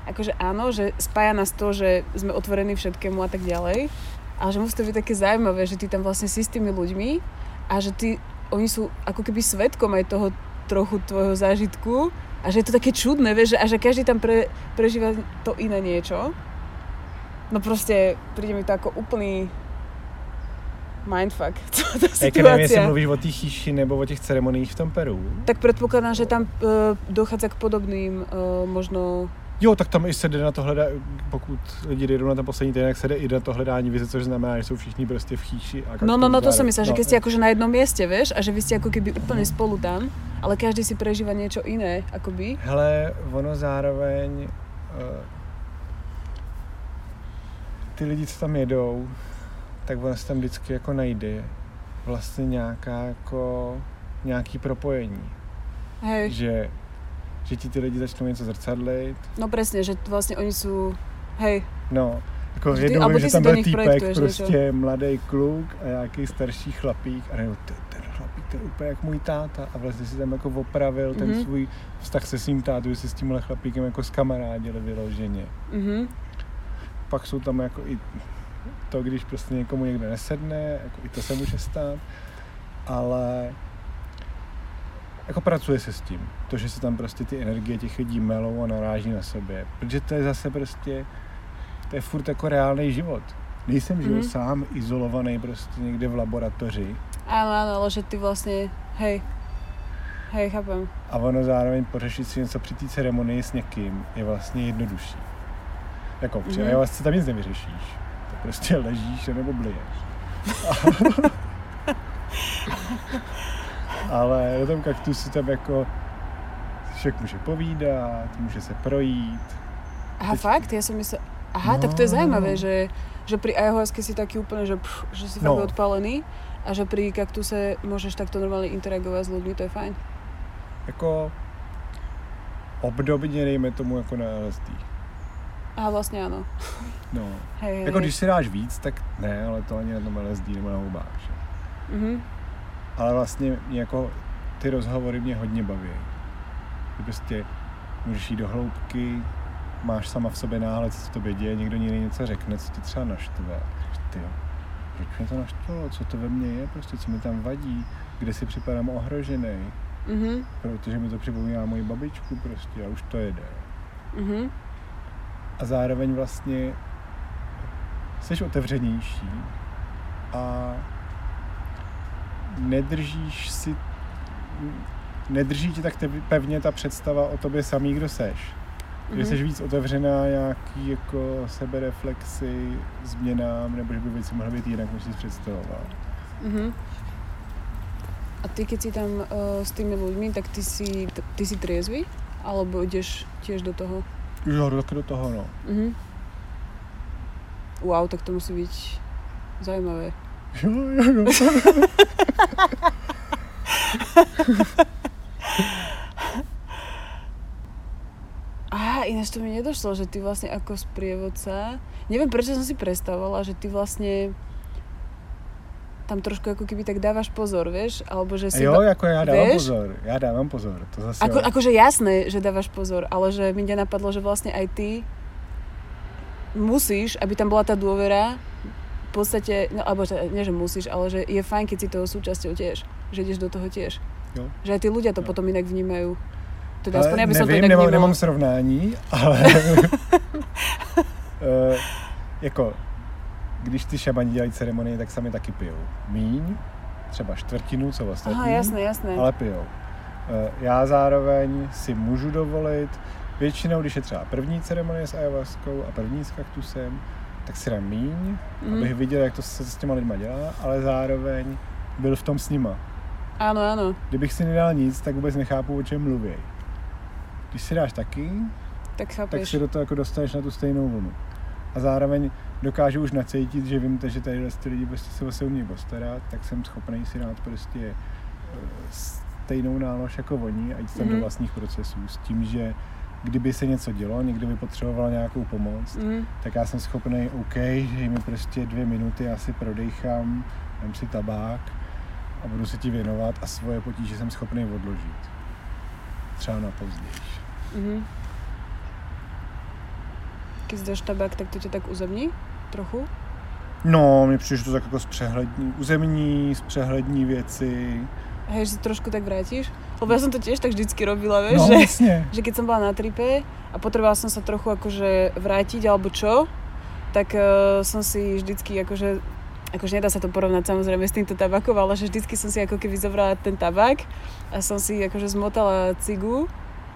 Speaker 1: akože áno, že spája nás to, že sme otvorení všetkému a tak ďalej, ale že musí to byť také zaujímavé, že ty tam vlastne si s tými ľuďmi a že ty, oni sú ako keby svetkom aj toho trochu tvojho zážitku a že je to také čudné, vieš, že, a že každý tam pre, prežíva to iné niečo. No proste príde mi to ako úplný mindfuck, tá
Speaker 2: Jak nevím, jestli mluvíš o té chýši nebo o těch ceremoniích v tom Peru.
Speaker 1: Tak predpokladám, že tam uh, dochádza k podobným uh, možno...
Speaker 2: Jo, tak tam i se jde na to hledá, pokud lidi jdou na ten poslední týden, tak se jde i na to hledání vize, což znamená, že jsou všichni prostě v chýši. A
Speaker 1: No, no, no, to som
Speaker 2: zároveň.
Speaker 1: myslela, že keď ste akože na jednom mieste, vieš, a že vy ste ako keby úplne spolu tam, ale každý si prežíva niečo iné, akoby.
Speaker 2: Hele, ono zároveň, uh, ty lidi, co tam jedou, tak ono se tam vždycky jako najde vlastně nějaká jako, nějaký propojení.
Speaker 1: Hej,
Speaker 2: Že, že ti ty lidi začnou něco zrcadlit,
Speaker 1: no presne, že vlastne oni sú, hej,
Speaker 2: no, jako
Speaker 1: Že
Speaker 2: jednou vím, že tam byl týpek, prostě mladý kluk a nějaký starší chlapík a nebo ten, ten chlapík, to je úplně jak můj táta a vlastně si tam jako opravil ten
Speaker 1: Mhm.
Speaker 2: svůj vztah se svým tátou, že si s tímhle chlapíkem jako skamarádili vyloženě.
Speaker 1: mhm,
Speaker 2: pak jsou tam jako i to, když prostě někomu někdo nesedne, jako i to se může stát, ale jako pracuje se s tím. To, že se tam prostě ty energie těch lidí melou a naráží na sobě. Protože to je zase prostě, to je furt jako reálný život. Nejsem, že jo,
Speaker 1: Mhm.
Speaker 2: sám izolovaný prostě někde v laboratoři
Speaker 1: áno, áno, ale že ty vlastne, hej, hej, chápem.
Speaker 2: a ono zároveň pořešit si něco při té ceremonii s někým je vlastně jednodušší. Jako při
Speaker 1: Mhm.
Speaker 2: ayahuasce tam nic nevyřešíš. To prostě ležíš nebo bliješ. Ale na tom kaktusu tam jako člověk může povídat, může se projít.
Speaker 1: Aha,
Speaker 2: Teď-
Speaker 1: fakt? Ja som myslela... Aha,
Speaker 2: No.
Speaker 1: tak to je zaujímavé, že, že pri ayahuasке si taký úplne, že, pff, že si
Speaker 2: No.
Speaker 1: fakt odpálený a že pri kaktuse môžeš takto normálne interagovať s ľuďmi, to je fajn.
Speaker 2: Jako obdobně, dejme tomu, jako na LSD.
Speaker 1: Aha, vlastne áno.
Speaker 2: No.
Speaker 1: Hej,
Speaker 2: Jako
Speaker 1: hej.
Speaker 2: když si dáš víc, tak ne, ale to ani na tom LSD nebo na hubách. Že?
Speaker 1: Mhm.
Speaker 2: Ale vlastně jako ty rozhovory mě hodně baví. Ty prostě můžeš jít do hloubky, máš sama v sobě náhled, co se v tobě děje, někdo jiný něco řekne, co ti třeba naštve. Ty jo, proč mě to naštvalo, co to ve mně je, prostě co mi tam vadí, kde si připadám ohrožený,
Speaker 1: Mhm.
Speaker 2: protože mi to připomíná moji babičku prostě a už to jede.
Speaker 1: Mhm.
Speaker 2: A zároveň vlastně jsi otevřenější a nedržíš si nedrží ti tak pevně ta představa o tobě samý, kdo seš. Že
Speaker 1: Mhm.
Speaker 2: jsi víc otevřená nějaký jako sebereflexy, změnám, nebo že by věci mohly být jinak, než jsi představoval.
Speaker 1: Mhm. A ty, keď si tam uh, s tými ľuďmi, tak ty si, ty si triezvy? Alebo ideš tiež do toho?
Speaker 2: Jo, taky do toho, no.
Speaker 1: Mhm. Wow, tak to musí byť zaujímavé.
Speaker 2: Jo, jo, jo.
Speaker 1: Á, ináč to mi nedošlo, že ty vlastne ako sprievodca... Neviem, prečo som si predstavovala, že ty vlastne tam trošku ako keby tak dávaš pozor, vieš? Alebo že si...
Speaker 2: Jo,
Speaker 1: ba-
Speaker 2: jako já dávám
Speaker 1: vieš?
Speaker 2: pozor, já dávám pozor, to zase
Speaker 1: Ako,
Speaker 2: jo.
Speaker 1: akože jasné, že dávaš pozor, ale že mi napadlo, že vlastne aj ty musíš, aby tam bola tá dôvera, v podstate, no alebo že, nie, že musíš, ale že je fajn, keď si toho súčasťou tiež, že ideš do toho tiež.
Speaker 2: Jo.
Speaker 1: Že aj tí ľudia to
Speaker 2: Jo.
Speaker 1: potom inak vnímajú. Teda
Speaker 2: Ale
Speaker 1: aspoň ja by som to inak
Speaker 2: nemám, nemám srovnání, ale Eh, jako, když ty šamani dělají ceremonie, tak sami taky pijou. Míň, třeba čtvrtinu, co ostatní,
Speaker 1: Aha, jasné, jasné.
Speaker 2: ale pijou. Eh, Já zároveň si můžu dovolit, většinou, když je třeba první ceremonie s ayahuaskou a první s kaktusem, tak si dám míň,
Speaker 1: Mhm.
Speaker 2: abych viděl, jak to se s těma lidma dělá, ale zároveň byl v tom s nima.
Speaker 1: Áno, áno.
Speaker 2: Kdybych si nedal nic, tak vůbec nechápu, o čem mluví. Když si dáš taky,
Speaker 1: Tak
Speaker 2: tak si do toho jako dostaneš na tu stejnou vlnu. A zároveň dokážu už nacítit, že vím, že tady ty lidi prostě se o se umějí postarat, tak jsem schopný si dát prostě eh, stejnou nálož jako oni a jít tam
Speaker 1: Mhm.
Speaker 2: do vlastních procesů. S tím, že kdyby se něco dělo, někdo by potřeboval nějakou pomoc,
Speaker 1: Mm,
Speaker 2: tak já jsem schopný, OK, dej mi prostě dvě minuty, já si prodejchám, dám si tabák a budu se ti věnovat a svoje potíže jsem schopný odložit. Třeba na později.
Speaker 1: Keď si dáš tabák, tak to ťa tak uzemní? Trochu?
Speaker 2: No, mně přijde, že to tak jako zpřehlední, uzemní, zpřehlední věci.
Speaker 1: Hej, že si trošku tak vrátiš? Lebo ja som to tiež tak vždycky robila, vieš,
Speaker 2: No,
Speaker 1: že,
Speaker 2: jasně.
Speaker 1: že keď som bola na tripe a potrebovala som sa trochu akože vrátiť alebo čo, tak uh, som si vždycky akože akože nedá sa to porovnať samozrejme s týmto tabakom, ale že vždycky som si ako keby zobrala ten tabak a som si akože zmotala cigu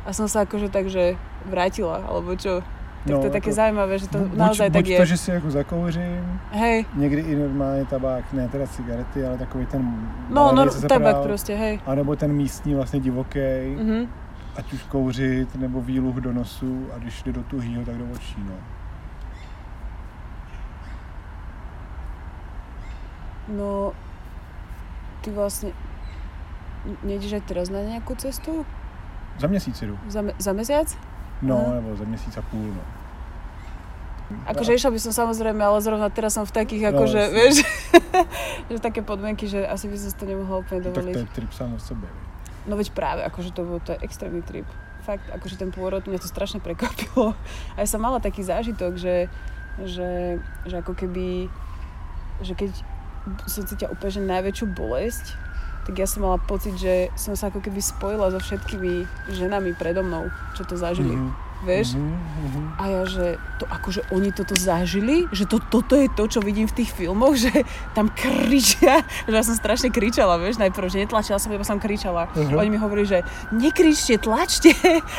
Speaker 1: a som sa akože takže vrátila, alebo čo. Tak to je také zaujímavé, že to
Speaker 2: buď,
Speaker 1: naozaj
Speaker 2: buď
Speaker 1: tak je.
Speaker 2: to, že si jako zakouřím,
Speaker 1: Hej,
Speaker 2: někdy i normálně tabák, ne teda cigarety, ale takový ten
Speaker 1: no, no tabak
Speaker 2: prodal,
Speaker 1: proste, hej.
Speaker 2: A nebo ten místní vlastně divoký,
Speaker 1: Mhm.
Speaker 2: ať už kouřit, nebo výluh do nosu a když jde do tuhýho, tak do očí, no.
Speaker 1: No, ty vlastne nejdeš aj teraz na nejakú cestu?
Speaker 2: Za měsíc jdu.
Speaker 1: Za, za mesiac?
Speaker 2: No,
Speaker 1: Aha.
Speaker 2: nebo za měsíc a půl, no.
Speaker 1: Akože išla by som samozrejme, ale zrovna teraz som v takých,
Speaker 2: No,
Speaker 1: akože,
Speaker 2: jasne.
Speaker 1: vieš, že také podmienky, že asi by som to nemohla úplne
Speaker 2: Tak to
Speaker 1: dovoliť.
Speaker 2: je trip sám o viď.
Speaker 1: No veď práve, akože to bol, to je extrémny trip. Fakt, akože ten pôrod, mňa to strašne prekvapilo. A ja som mala taký zážitok, že, že, že ako keby, že keď som cítila úplne že najväčšiu bolesť, tak ja som mala pocit, že som sa ako keby spojila so všetkými ženami predo mnou, čo to zažili.
Speaker 2: Mhm.
Speaker 1: Vieš?
Speaker 2: Mhm, mhm.
Speaker 1: A ja, že to akože oni toto zažili, že to, toto je to, čo vidím v tých filmoch, že tam kričia, že ja som strašne kričala, vieš, najprv, že netlačila som, iba som kričala.
Speaker 2: Mhm.
Speaker 1: Oni mi hovorili, že nekričte, tlačte.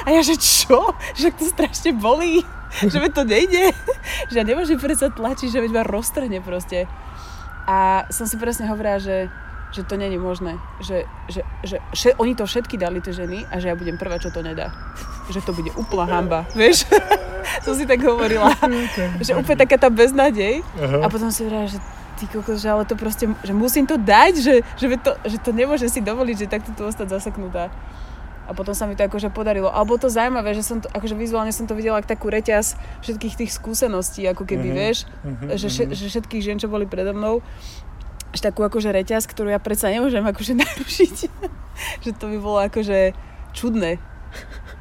Speaker 1: A ja, že čo? Že to strašne bolí. že veď to nejde. že ja nemôžem predsa tlačiť, že veď ma roztrhne proste. A som si presne hovorila, že že to není možné. Že, že, že, že oni to všetky dali, tie ženy, a že ja budem prvá, čo to nedá. Že to bude úplná hamba, vieš? som si tak hovorila. že úplne taká tá beznádej. A
Speaker 2: Aha.
Speaker 1: potom si hovorila, že ty kokos, že ale to proste, že musím to dať, že, že, to, že to nemôžem si dovoliť, že takto tu ostať zaseknutá. A potom sa mi to akože podarilo. Bolo to zaujímavé, že som to, akože vizuálne som to videla ako takú reťaz všetkých tých skúseností, ako keby,
Speaker 2: Mhm,
Speaker 1: vieš,
Speaker 2: mhm,
Speaker 1: že, še,
Speaker 2: mhm.
Speaker 1: že všetkých žien, čo boli predo mnou, že takú akože reťaz, ktorú ja predsa nemôžem akože narušiť. že to by bolo akože čudné.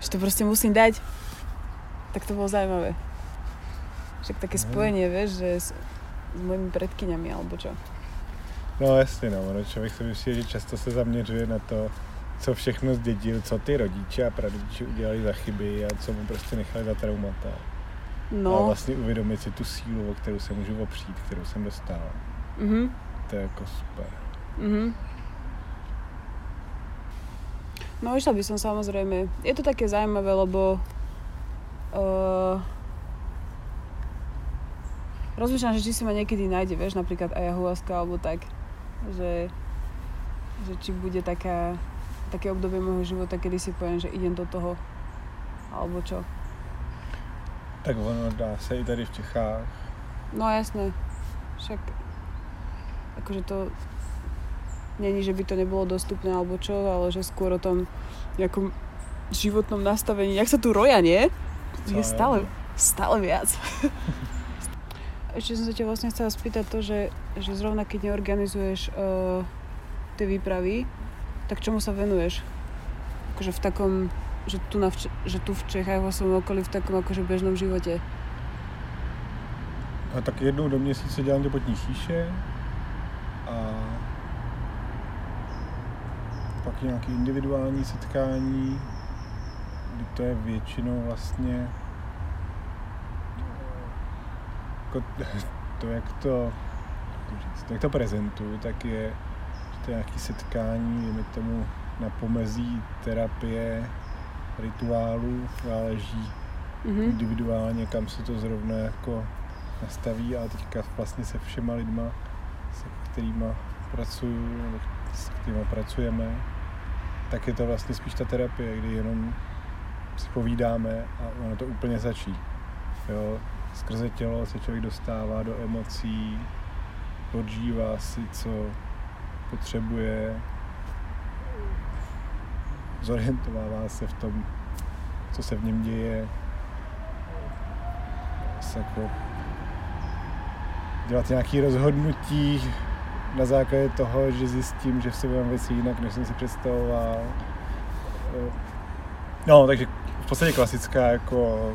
Speaker 1: Že to proste musím dať. Tak to bolo zaujímavé. Však také
Speaker 2: Mhm.
Speaker 1: spojenie, vieš, že s, s mojimi predkyňami, alebo čo.
Speaker 2: No jasně, no, ono člověk si myslí, že často se zaměřuje na to, co všechno zdědil, co ty rodiče a prarodiče udělali za chyby a co mu prostě nechali za traumata. A
Speaker 1: No,
Speaker 2: vlastně uvědomit si tu sílu, o kterou se můžu opřít, kterou jsem dostal.
Speaker 1: mhm,
Speaker 2: To je jako super.
Speaker 1: mhm. No išla by som samozrejme. Je to také zaujímavé, lebo uh, rozmýšľam, že či si ma niekedy nájde, vieš, napríklad ayahuasca alebo tak, že, že či bude taká, také obdobie môjho života, kedy si poviem, že idem do toho. Alebo čo?
Speaker 2: Tak ono dá se i tady v Čechách.
Speaker 1: No jasné. Však akože to není, že by to nebolo dostupné alebo čo, ale že skôr o tom nejakom životnom nastavení. Jak sa tu roja, nie? Je stále, stále viac. Ešte som sa ťa vlastne chcela spýtať to, že, že zrovna keď neorganizuješ uh, tie výpravy, tak čomu sa venuješ? Akože v takom, že tu, na, že tu v Čechách vo okolí v takom akože bežnom živote.
Speaker 2: A tak jednou do měsíce dělám ty potní šíše a pak nějaké individuální setkání, kdy to je většinou vlastně jako to, jak to, to říct, jak to prezentuju, tak je, že to je nějaké setkání, dejme tomu na pomezí terapie, rituálů, záleží
Speaker 1: Mhm.
Speaker 2: individuálně, kam se to zrovna jako nastaví, ale teďka vlastně se všema lidma, kterými pracuju, nebo s kterými pracujeme, tak je to vlastně spíš ta terapie, kdy jenom si povídáme a ono to úplně začí. Jo? Skrze tělo se člověk dostává do emocí, odžívá si, co potřebuje, zorientovává se v tom, co se v něm děje, se jako dělat nějaké rozhodnutí na základě toho, že zjistím, že v sobě mám věci jinak, než jsem si představoval. No, takže v podstatě klasická jako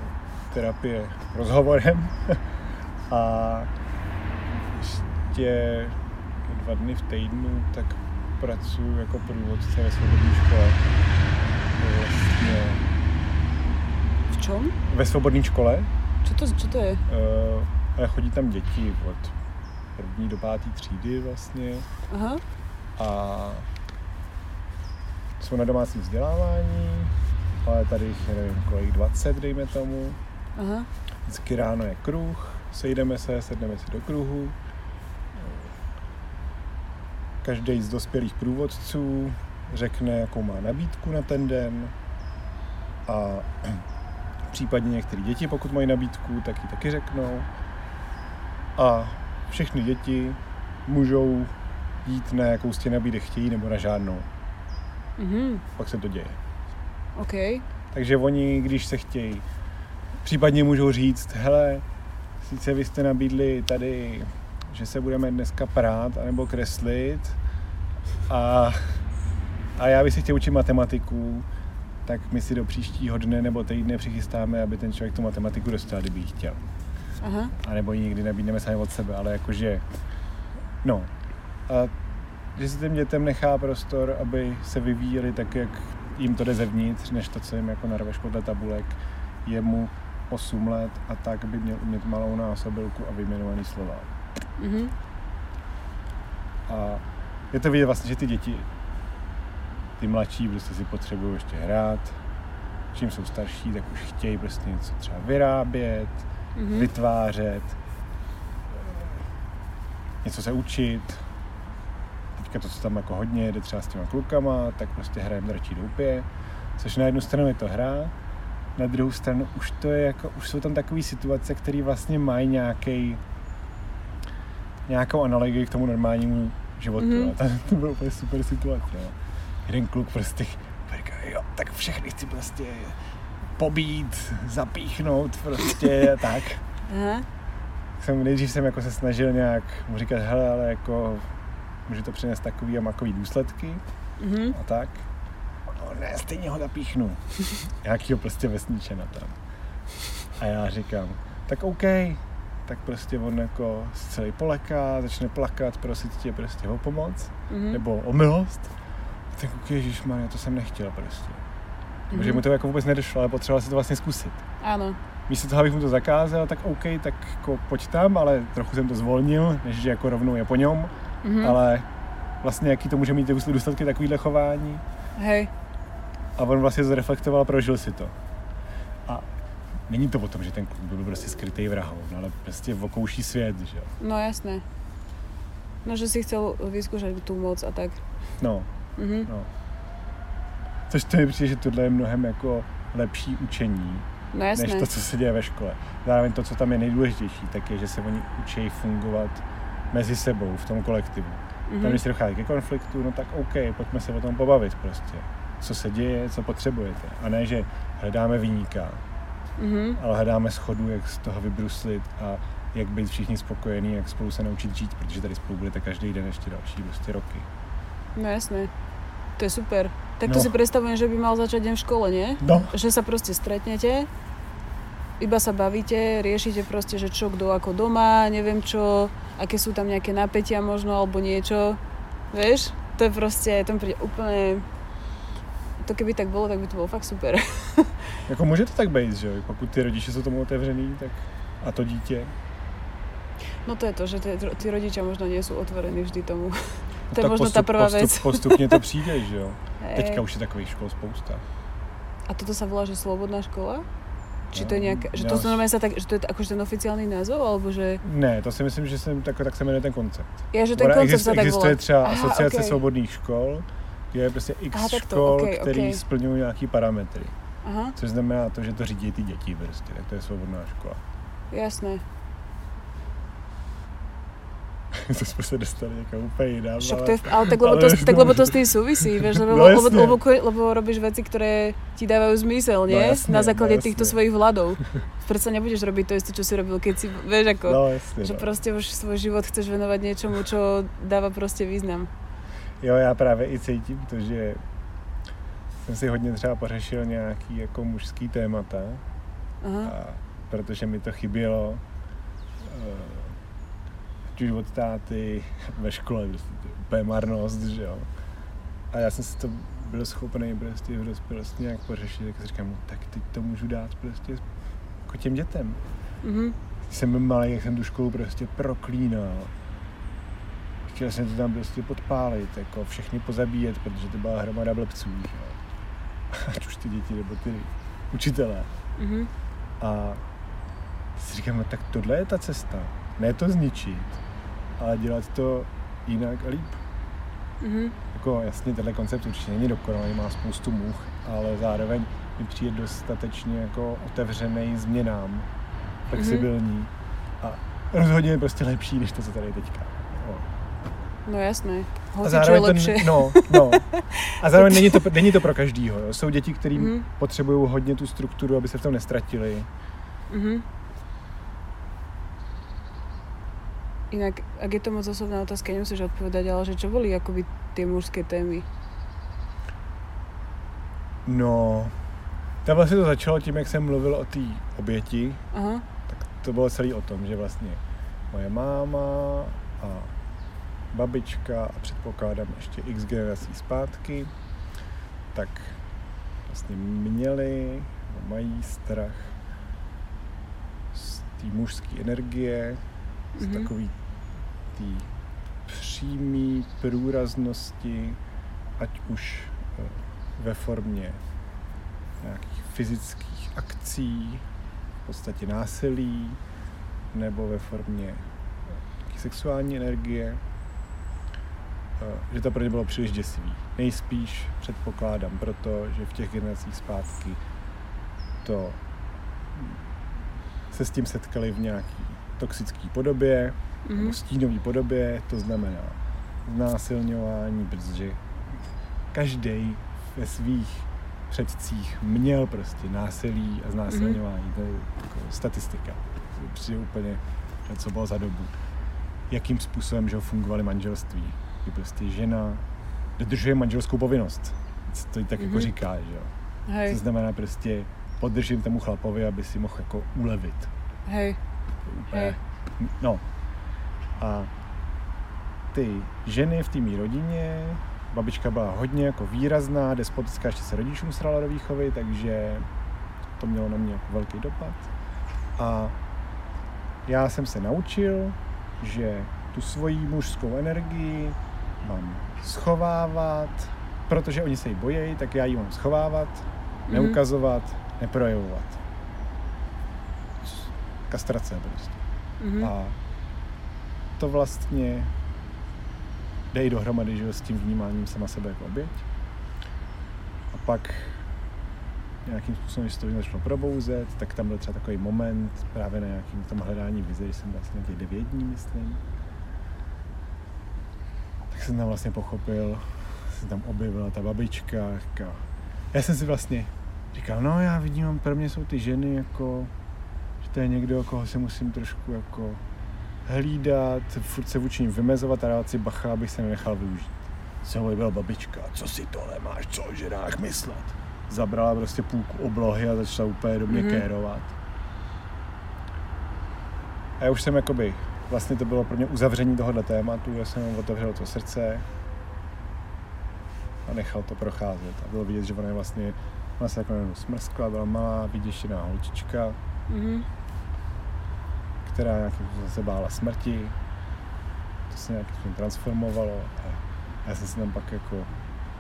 Speaker 2: terapie rozhovorem. A ještě dva dny v týdnu tak pracuji jako průvodce ve svobodné škole. Vlastně
Speaker 1: V čom?
Speaker 2: ve svobodné škole,
Speaker 1: Čo to, čo to je?
Speaker 2: Uh, ale chodí tam děti od první do páté třídy vlastně
Speaker 1: Aha.
Speaker 2: a jsou na domácím vzdělávání, ale tady jich je nevím kolik, 20 dejme tomu.
Speaker 1: Aha.
Speaker 2: Vždycky ráno je kruh, sejdeme se, sedneme si do kruhu. Každý z dospělých průvodců řekne, jakou má nabídku na ten den a případně některé děti, pokud mají nabídku, tak ji taky řeknou. A všechny děti můžou jít na jakou z těch nabídek chtějí nebo na žádnou.
Speaker 1: Mhm.
Speaker 2: Pak se to děje.
Speaker 1: OK.
Speaker 2: Takže oni, když se chtějí, případně můžou říct, hele, sice vy jste nabídli tady, že se budeme dneska prát anebo kreslit a, a já bych si chtěl učit matematiku, tak my si do příštího dne nebo týdne přichystáme, aby ten člověk tu matematiku dostal, kdyby ji chtěl.
Speaker 1: Aha.
Speaker 2: A nebo ji nikdy nabídneme sami od sebe, ale jakože, no. A že si těm dětem nechá prostor, aby se vyvíjeli tak, jak jim to jde zevnitř, než to, co jim jako narveš podle tabulek. Je mu 8 let a tak by měl umět malou násobilku a vyjmenovaný slova.
Speaker 1: Mhm.
Speaker 2: A je to vidět vlastně, že ty děti, ty mladší, prostě si potřebují ještě hrát. Čím jsou starší, tak už chtějí prostě něco třeba vyrábět,
Speaker 1: Mhm.
Speaker 2: vytvářet, něco se učit. Teďka to, co tam jako hodně jde třeba s těma klukama, tak prostě hrajeme dračí doupě, což na jednu stranu je to hra, na druhou stranu už to je jako, už jsou tam takové situace, které vlastně mají nějaký nějakou analogii k tomu normálnímu životu.
Speaker 1: Mhm.
Speaker 2: Mm-hmm. A to, to bylo úplně super situace. Jo. Jeden kluk prostě říká, jo, tak všechny chci prostě pobít, zapíchnout prostě a tak.
Speaker 1: Aha.
Speaker 2: Jsem, nejdřív jsem jako se snažil nějak mu říkat, hele, ale jako může to přinést takový a makový důsledky
Speaker 1: Mhm.
Speaker 2: a tak. No ne, stejně ho zapíchnu. Nějakýho prostě vesničena tam. A já říkám, tak OK, tak prostě on jako celý poleká, začne plakat, prosit tě prostě o pomoc,
Speaker 1: Mhm.
Speaker 2: nebo o milost. Tak OK, ježišmarja, to jsem nechtěl prostě.
Speaker 1: Mhm.
Speaker 2: Protože mu to jako vůbec nedošlo, ale potřeboval si to vlastně zkusit.
Speaker 1: Áno.
Speaker 2: Místo toho, abych mu to zakázal, tak OK, tak jako pojď tam, ale trochu jsem to zvolnil, než že jako rovnou je po něm,
Speaker 1: Mhm.
Speaker 2: ale vlastně jaký to může mít důsledky takovýhle chování.
Speaker 1: Hej.
Speaker 2: A on vlastně zreflektoval prožil si to. A není to o tom, že ten kluk byl prostě skrytý vrahou, no, ale prostě okouší svět, že jo.
Speaker 1: No jasné. No, že si chcel vyskúšať tú moc a tak.
Speaker 2: No,
Speaker 1: Mhm.
Speaker 2: no. Což to mi přijde, že tohle je mnohem jako lepší učení,
Speaker 1: No jasné.
Speaker 2: než to, co se děje ve škole. Zároveň to, co tam je nejdůležitější, tak je, že se oni učí fungovat mezi sebou v tom kolektivu. Mm-hmm. Tam, když se dochází ke konfliktu, no tak OK, pojďme se o tom pobavit prostě. Co se děje, co potřebujete. A ne, že hledáme vyníka,
Speaker 1: Mhm.
Speaker 2: ale hledáme schodu, jak z toho vybruslit a jak být všichni spokojení, jak spolu se naučit žít, protože tady spolu budete každý den ještě další prostě roky.
Speaker 1: No jasné. To je super. Tak to
Speaker 2: No.
Speaker 1: si predstavujem, že by mal začať deň v škole, nie?
Speaker 2: No,
Speaker 1: Že sa proste stretnete, iba sa bavíte, riešite proste, že čo kto ako doma, neviem čo, aké sú tam nejaké napätia možno, alebo niečo. Vieš? To je proste, to mi príde úplne... To keby tak bolo, tak by to bolo fakt super.
Speaker 2: jako může to tak být, že? Pokud ty rodiče jsou tomu otevřený, tak a to dítě.
Speaker 1: No to je to, že tí rodičia možno nie sú otvorení vždy tomu. To je
Speaker 2: tak
Speaker 1: možno tá prvá
Speaker 2: postup,
Speaker 1: vec.
Speaker 2: Postupně to přijde, že jo?
Speaker 1: Hej.
Speaker 2: Teďka už je takových škol spousta.
Speaker 1: A toto sa volá, že slobodná škola? Či
Speaker 2: No,
Speaker 1: to je nejaká, že to normálne sa tak, že to je akože ten oficiálny názov, alebo že...
Speaker 2: Ne, to si myslím, že jsem, tak, tak se jmenuje ten koncept.
Speaker 1: Ja, že ten
Speaker 2: Ona
Speaker 1: koncept
Speaker 2: exist,
Speaker 1: sa tak volá.
Speaker 2: existuje třeba
Speaker 1: Aha,
Speaker 2: asociace
Speaker 1: okej.
Speaker 2: svobodných škol, kde je prostě x
Speaker 1: Aha, takto,
Speaker 2: škol,
Speaker 1: okej,
Speaker 2: který
Speaker 1: okej.
Speaker 2: splňují nějaký parametry.
Speaker 1: Aha,
Speaker 2: Což znamená to, že to řídí ty děti prostě, tak to je svobodná škola.
Speaker 1: jasné.
Speaker 2: to jsme se dostali někam úplně jinam.
Speaker 1: Však
Speaker 2: ale-
Speaker 1: to je, ale tak lebo,
Speaker 2: ale
Speaker 1: to,
Speaker 2: no,
Speaker 1: lebo to s tým súvisí, vieš, lebo,
Speaker 2: No
Speaker 1: lebo,
Speaker 2: jasne.
Speaker 1: lebo, lebo robíš veci, ktoré ti dávajú zmysel, nie?
Speaker 2: No jasne,
Speaker 1: Na základe
Speaker 2: no
Speaker 1: týchto
Speaker 2: jasne.
Speaker 1: svojich vladov. Predsa nebudeš robiť to isté, čo si robil, keď si, vieš, ako,
Speaker 2: No jasně,
Speaker 1: že
Speaker 2: no.
Speaker 1: proste už svoj život chceš venovať niečomu, čo dáva proste význam.
Speaker 2: Jo, já právě i cítím to, že jsem si hodně třeba pořešil nějaký jako mužský témata,
Speaker 1: Aha,
Speaker 2: a protože mi to chybělo eh, ať už od táty ve škole, prostě úplně marnost, že jo. A já jsem si to byl schopný prostě v dospělosti nějak pořešit, tak si říkám, no tak teď to můžu dát prostě jako těm dětem.
Speaker 1: mhm,
Speaker 2: Když jsem byl malý, jak jsem tu školu prostě proklínal. Chtěl jsem to tam prostě podpálit, jako všechny pozabíjet, protože to byla hromada blbců, že jo. Ať už ty děti nebo ty učitelé.
Speaker 1: mhm,
Speaker 2: A si říkám, no tak tohle je ta cesta. Ne to zničit, ale dělat to jinak a líp.
Speaker 1: mhm,
Speaker 2: Jako jasně, tenhle koncept určitě není dokonalý, má spoustu much, ale zároveň mi přijde dostatečně jako otevřený změnám, flexibilní a rozhodně je prostě lepší, než to, co tady je teďka. Jo.
Speaker 1: no jasné.
Speaker 2: A zároveň
Speaker 1: lepšie.
Speaker 2: ten, no, no. A zároveň není to, není to pro každýho. Jo. Jsou děti, kterým
Speaker 1: Mhm.
Speaker 2: potřebují hodně tu strukturu, aby se v tom nestratili.
Speaker 1: Mhm. Inak, ak je to moc osobná otázka, nemusíš odpovedať, ale že čo boli akoby tie mužské témy?
Speaker 2: No, tam vlastně to začalo tím, jak jsem mluvil o té oběti,
Speaker 1: Aha,
Speaker 2: tak to bylo celý o tom, že vlastně moje máma a babička a předpokládám ještě x generací zpátky, tak vlastně měli, mají strach z té mužské energie, z
Speaker 1: Mhm.
Speaker 2: takový té přímý průraznosti, ať už eh, ve formě nějakých fyzických akcí, v podstatě násilí, nebo ve formě nějaké sexuální energie, eh, že to pro ně bylo příliš děsivý. Nejspíš předpokládám proto, že v těch generacích zpátky to se s tím setkali v nějaký toxické podobě,
Speaker 1: mhm,
Speaker 2: nebo stínové podobě, to znamená znásilňování, protože každý ve svých předcích měl prostě násilí a znásilňování, to je jako statistika. To přijde úplně, co bylo za dobu. Jakým způsobem, že fungovaly manželství. Kdy prostě žena dodržuje manželskou povinnost. To tak jako
Speaker 1: Mhm.
Speaker 2: říká, že jo.
Speaker 1: hej,
Speaker 2: To znamená prostě podržím tomu chlapovi, aby si mohl jako ulevit.
Speaker 1: hej,
Speaker 2: Úplně, no. A ty ženy v té mý rodině, babička byla hodně jako výrazná, despotická, ještě se rodičům srala do výchovy, takže to mělo na mě jako velký dopad. A já jsem se naučil, že tu svoji mužskou energii mám schovávat, protože oni se jí bojejí, tak já ji mám schovávat,
Speaker 1: Mhm.
Speaker 2: neukazovat, neprojevovat. Kastrace prostě.
Speaker 1: mhm,
Speaker 2: A to vlastně jde i dohromady že, s tím vnímáním sama sebe jako oběť. A pak nějakým způsobem, když se to začalo probouzet, tak tam byl třeba takový moment právě na nějakým tom hledání vize, když jsem vlastně těch devět dní, myslím. Tak jsem tam vlastně pochopil, se tam objevila ta babička, říká, já jsem si vlastně říkal, no já vidím, pro mě jsou ty ženy jako, to je někdo, koho si musím trošku jako hlídat, furt se vůči ním vymezovat a dát si bacha, abych se nenechal využít. Se mu byla babička, co si tohle máš, co o ženách myslet? Zabrala prostě půlku oblohy a začala úplně do mě
Speaker 1: Mhm.
Speaker 2: mm-hmm. kérovat. A já už jsem jakoby, vlastně to bylo pro mě uzavření tohohle tématu, já jsem mu otevřel to srdce a nechal to procházet. A bylo vidět, že ona je vlastně, ona se jako smrskla, byla malá, vyděšená holčička,
Speaker 1: Mhm.
Speaker 2: Která nějakým způsobem se bála smrti. To se nějakým způsobem transformovalo. A já jsem si tam pak jako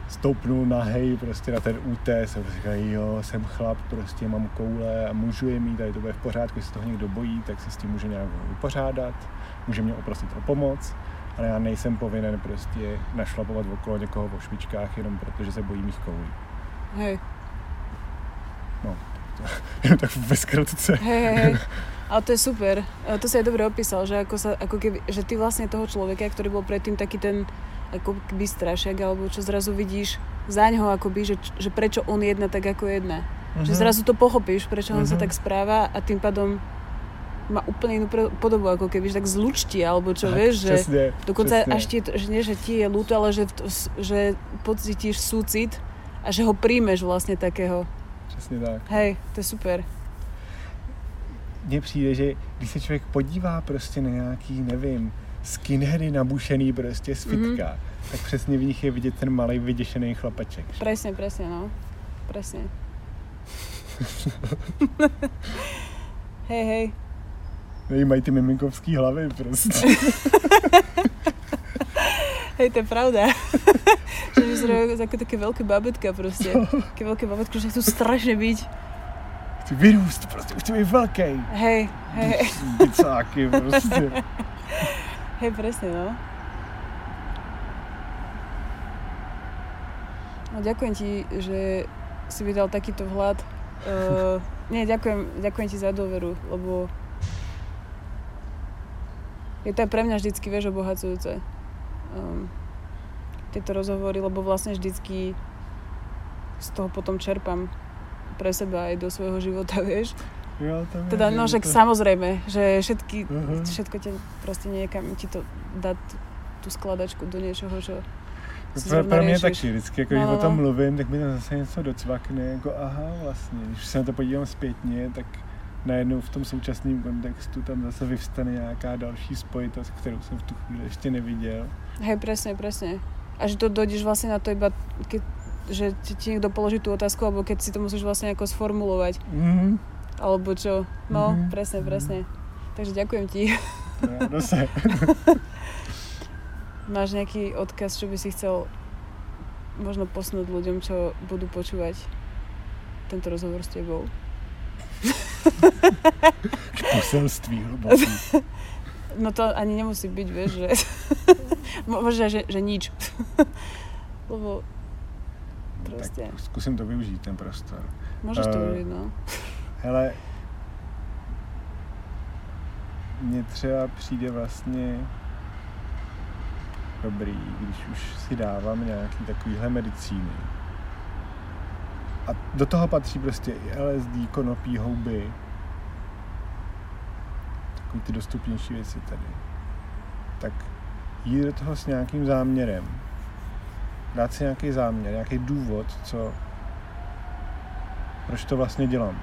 Speaker 2: stoupnul nahej prostě na ten útes a říkal, jo, jsem chlap, prostě mám koule a můžu je mít, a to bude v pořádku, jestli se toho někdo bojí, tak se s tím může nějak vypořádat, může mě oprosit o pomoc, ale já nejsem povinen prostě našlapovat okolo někoho o špičkách jenom protože se bojí mých koulí.
Speaker 1: Hej,
Speaker 2: Jenom tak ve zkratce.
Speaker 1: hej, hej. Ale to je super. To si aj dobre opísal, že, ako sa, ako keby, že ty vlastne toho človeka, ktorý bol predtým taký ten ako keby strašiak, alebo čo zrazu vidíš za ňoho, akoby, že, že prečo on jedná tak, ako jedná. Že
Speaker 2: Mhm.
Speaker 1: zrazu to pochopíš, prečo on sa
Speaker 2: Mhm.
Speaker 1: tak správa a tým pádom má úplne inú podobu, ako keby, že tak zlučtí, alebo čo,
Speaker 2: Tak,
Speaker 1: vieš, že
Speaker 2: Přesně,
Speaker 1: dokonca
Speaker 2: přesně.
Speaker 1: až ti, že nie, že ti je ľúto, ale že, že pocítiš súcit a že ho príjmeš vlastne takého.
Speaker 2: Přesně tak.
Speaker 1: Hej, to je super.
Speaker 2: mně přijde, že když se člověk podívá prostě na nějaký, nevím, skinheady nabušený prostě z fitka, mm-hmm. tak přesně v nich je vidět ten malý vyděšený chlapeček.
Speaker 1: Presne, presne, no. Presne. hej, hej.
Speaker 2: Mají ty miminkovský hlavy prostě.
Speaker 1: Hej, to je pravda. že vyzerajú ako také veľké babetka proste. Také veľké babetko, že chcú strašne byť.
Speaker 2: Chci vyrůst, prostě už chci být velký.
Speaker 1: Hej, hej,
Speaker 2: Bicáky prostě.
Speaker 1: hej, presne, no. No ďakujem ti, že si mi dal takýto vhľad. Uh, nie, ďakujem, ďakujem ti za dôveru, lebo je to aj pre mňa vždycky, vieš, obohacujúce. Um, tieto rozhovory, lebo vlastne vždycky z toho potom čerpám pre seba aj do svojho života, vieš.
Speaker 2: Jo, to
Speaker 1: Teda, no však samozrejme, že všetky,
Speaker 2: Mhm.
Speaker 1: všetko ťa proste niekam ti to dá t- tú skladačku do niečoho, čo si
Speaker 2: Pro, pro mě taky, vždycky, jako,
Speaker 1: No,
Speaker 2: když
Speaker 1: no,
Speaker 2: o tom
Speaker 1: no.
Speaker 2: mluvím, tak mi tam zase něco docvakne, jako aha, vlastně, když se na to podívám zpětně, tak najednou v tom současném kontextu tam zase vyvstane nějaká další spojitost, kterou jsem v tu chvíli ještě neviděl.
Speaker 1: Hej, presne, presne. A že to dojdeš vlastne na to iba, keď, že ti, ti niekto položí tú otázku, alebo keď si to musíš vlastne ako sformulovať,
Speaker 2: Mhm.
Speaker 1: alebo čo. No,
Speaker 2: Mhm.
Speaker 1: presne, presne. Takže ďakujem ti.
Speaker 2: No, se.
Speaker 1: Máš nejaký odkaz, čo by si chcel možno posnúť ľuďom, čo budú počúvať tento rozhovor s tebou?
Speaker 2: Poselství hluboký.
Speaker 1: No to ani nemusí byť, vieš, že... Mo- Možno, že, že nič. Lebo proste,
Speaker 2: Tak zkusím to využít, ten prostor.
Speaker 1: môžeš to
Speaker 2: eh,
Speaker 1: využiť, no.
Speaker 2: Hele, mně třeba přijde vlastně dobrý, když už si dávám nějaký takovýhle medicíny. A do toho patří prostě i LSD, konopí, houby. Takový ty dostupnější věci tady. Tak jít do toho s nějakým záměrem. Dát si nějaký záměr, nějaký důvod, co, proč to vlastně dělám.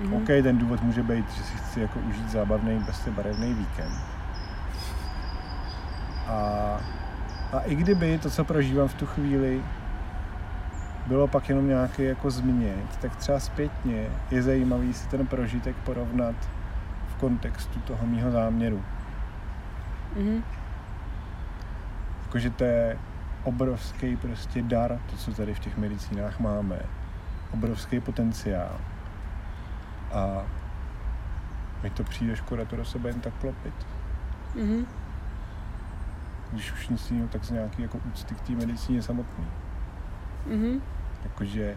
Speaker 1: Mhm.
Speaker 2: OK, ten důvod může být, že si chci jako užít zábavný, prostě barevný víkend. A, a i kdyby to, co prožívám v tu chvíli, bylo pak jenom nějaký jako změnit, tak třeba zpětně je zajímavý si ten prožitek porovnat kontextu toho mýho záměru.
Speaker 1: Mhm.
Speaker 2: Jakože to je obrovský prostě dar, to, co tady v těch medicínách máme. Obrovský potenciál. A mi to přijde škoda to do sebe jen tak klopit.
Speaker 1: Mhm.
Speaker 2: Když už nic jiného, tak z nějaký jako úcty k té medicíně samotný.
Speaker 1: Mhm.
Speaker 2: Jakože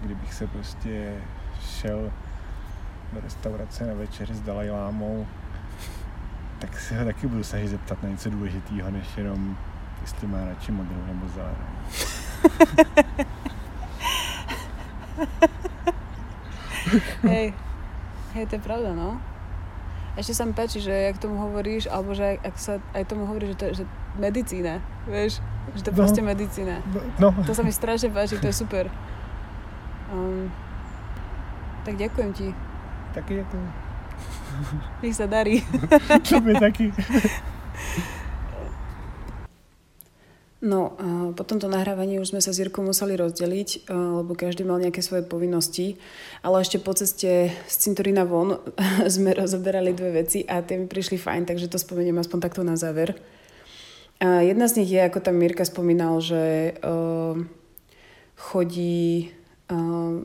Speaker 2: kdybych se prostě šel do restaurace na večeři s Dalajlámou, tak se ho taky budu snažit zeptat na něco důležitého, než jenom jestli má radši modrou nebo zelenou.
Speaker 1: Hej, hej, to je pravda, no. Ešte sa mi páči, že jak tomu hovoríš, alebo že ak sa aj tomu hovoríš, že to je že medicína, vieš? Že to je
Speaker 2: No.
Speaker 1: proste medicína.
Speaker 2: No,
Speaker 1: To sa mi strašne páči, to je super. Um, tak ďakujem ti.
Speaker 2: Taky jako,
Speaker 1: Nech sa darí.
Speaker 2: to by taky.
Speaker 1: No, a po tomto nahrávaní už sme sa s Jirkou museli rozdeliť, lebo každý mal nejaké svoje povinnosti, ale ešte po ceste z cintorína von sme rozoberali dve veci a tie mi prišli fajn, takže to spomeniem aspoň takto na záver. A jedna z nich je, ako tam Mirka spomínal, že uh, chodí uh,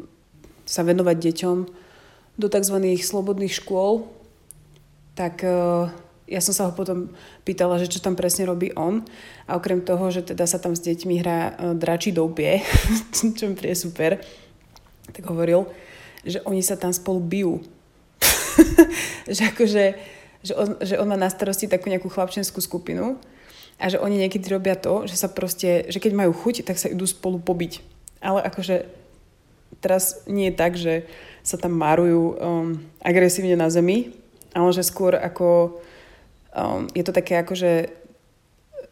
Speaker 1: sa venovať deťom do tzv. slobodných škôl, tak uh, ja som sa ho potom pýtala, že čo tam presne robí on. A okrem toho, že teda sa tam s deťmi hrá uh, dračí doupie, čo mi príde super, tak hovoril, že oni sa tam spolu bijú. že akože, že on, že on má na starosti takú nejakú chlapčenskú skupinu a že oni niekedy robia to, že sa proste, že keď majú chuť, tak sa idú spolu pobiť. Ale akože teraz nie je tak, že sa tam márujú um, agresívne na zemi, ale že skôr ako um, je to také akože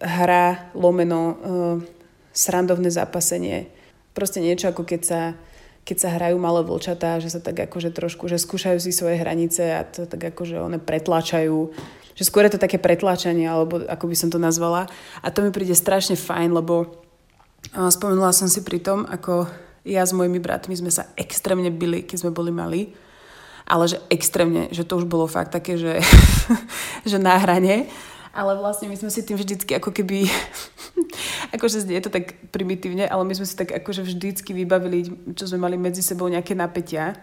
Speaker 1: hra, lomeno, uh, srandovné zápasenie. Proste niečo ako keď sa, keď sa hrajú malé vlčatá, že sa tak akože trošku, že skúšajú si svoje hranice a to tak akože one pretláčajú. Že skôr je to také pretláčanie, alebo ako by som to nazvala. A to mi príde strašne fajn, lebo uh, spomenula som si pri tom, ako ja s mojimi bratmi sme sa extrémne byli, keď sme boli malí. Ale že extrémne, že to už bolo fakt také, že, že na hrane. Ale vlastne my sme si tým vždycky ako keby, akože znie to tak primitívne, ale my sme si tak akože vždycky vybavili, čo sme mali medzi sebou nejaké napätia.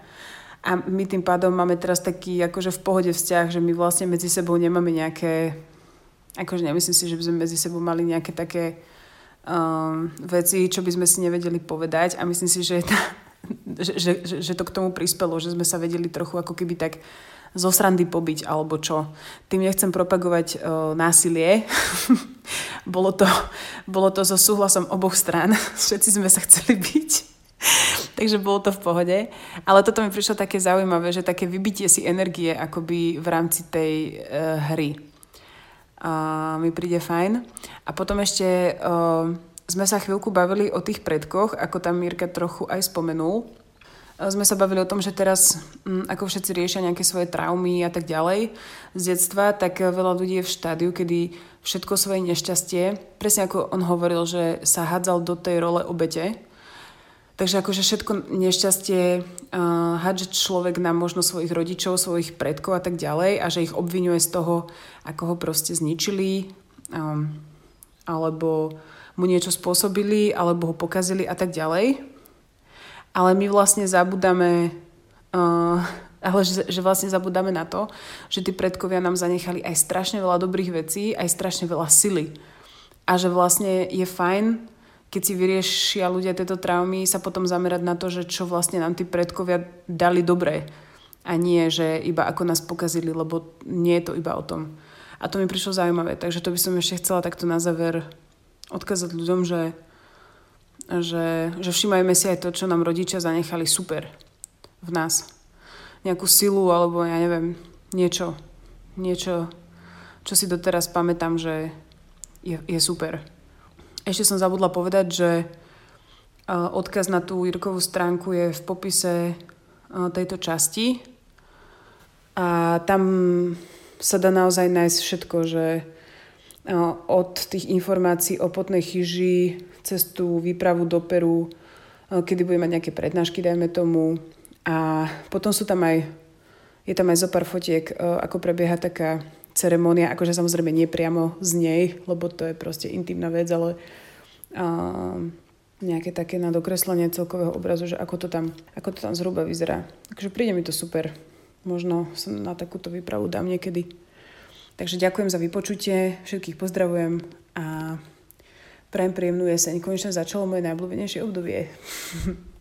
Speaker 1: A my tým pádom máme teraz taký akože v pohode vzťah, že my vlastne medzi sebou nemáme nejaké, akože nemyslím si, že by sme medzi sebou mali nejaké také um, veci, čo by sme si nevedeli povedať a myslím si, že, tá, že, že, že, to k tomu prispelo, že sme sa vedeli trochu ako keby tak zo srandy pobiť alebo čo. Tým nechcem propagovať uh, násilie. bolo, to, bolo to so súhlasom oboch strán. Všetci sme sa chceli byť. Takže bolo to v pohode. Ale toto mi prišlo také zaujímavé, že také vybitie si energie akoby v rámci tej uh, hry. A mi príde fajn. A potom ešte uh, sme sa chvíľku bavili o tých predkoch, ako tam Mirka trochu aj spomenul. Uh, sme sa bavili o tom, že teraz, um, ako všetci riešia nejaké svoje traumy a tak ďalej z detstva, tak uh, veľa ľudí je v štádiu, kedy všetko svoje nešťastie, presne ako on hovoril, že sa hádzal do tej role obete, Takže akože všetko nešťastie uh, hádže človek na možno svojich rodičov, svojich predkov a tak ďalej a že ich obvinuje z toho, ako ho proste zničili um, alebo mu niečo spôsobili alebo ho pokazili a tak ďalej. Ale my vlastne zabudáme uh, ale že, že vlastne zabudáme na to, že tí predkovia nám zanechali aj strašne veľa dobrých vecí, aj strašne veľa sily. A že vlastne je fajn keď si vyriešia ľudia tieto traumy, sa potom zamerať na to, že čo vlastne nám tí predkovia dali dobré. A nie, že iba ako nás pokazili, lebo nie je to iba o tom. A to mi prišlo zaujímavé. Takže to by som ešte chcela takto na záver odkázať ľuďom, že, že, že všimajme si aj to, čo nám rodičia zanechali super v nás. Nejakú silu, alebo ja neviem, niečo. Niečo, čo si doteraz pamätám, že je, je super. Ešte som zabudla povedať, že odkaz na tú Jirkovú stránku je v popise tejto časti a tam sa dá naozaj nájsť všetko, že od tých informácií o potnej chyži cez tú výpravu do Peru, kedy bude mať nejaké prednášky, dajme tomu. A potom sú tam aj, je tam aj zo pár fotiek, ako prebieha taká ceremonia, akože samozrejme nie priamo z nej, lebo to je proste intimná vec, ale uh, nejaké také na dokreslenie celkového obrazu, že ako to tam, ako to tam zhruba vyzerá. Takže príde mi to super. Možno sa na takúto výpravu dám niekedy. Takže ďakujem za vypočutie, všetkých pozdravujem a prajem príjemnú jeseň. Konečne začalo moje najobľúbenejšie obdobie.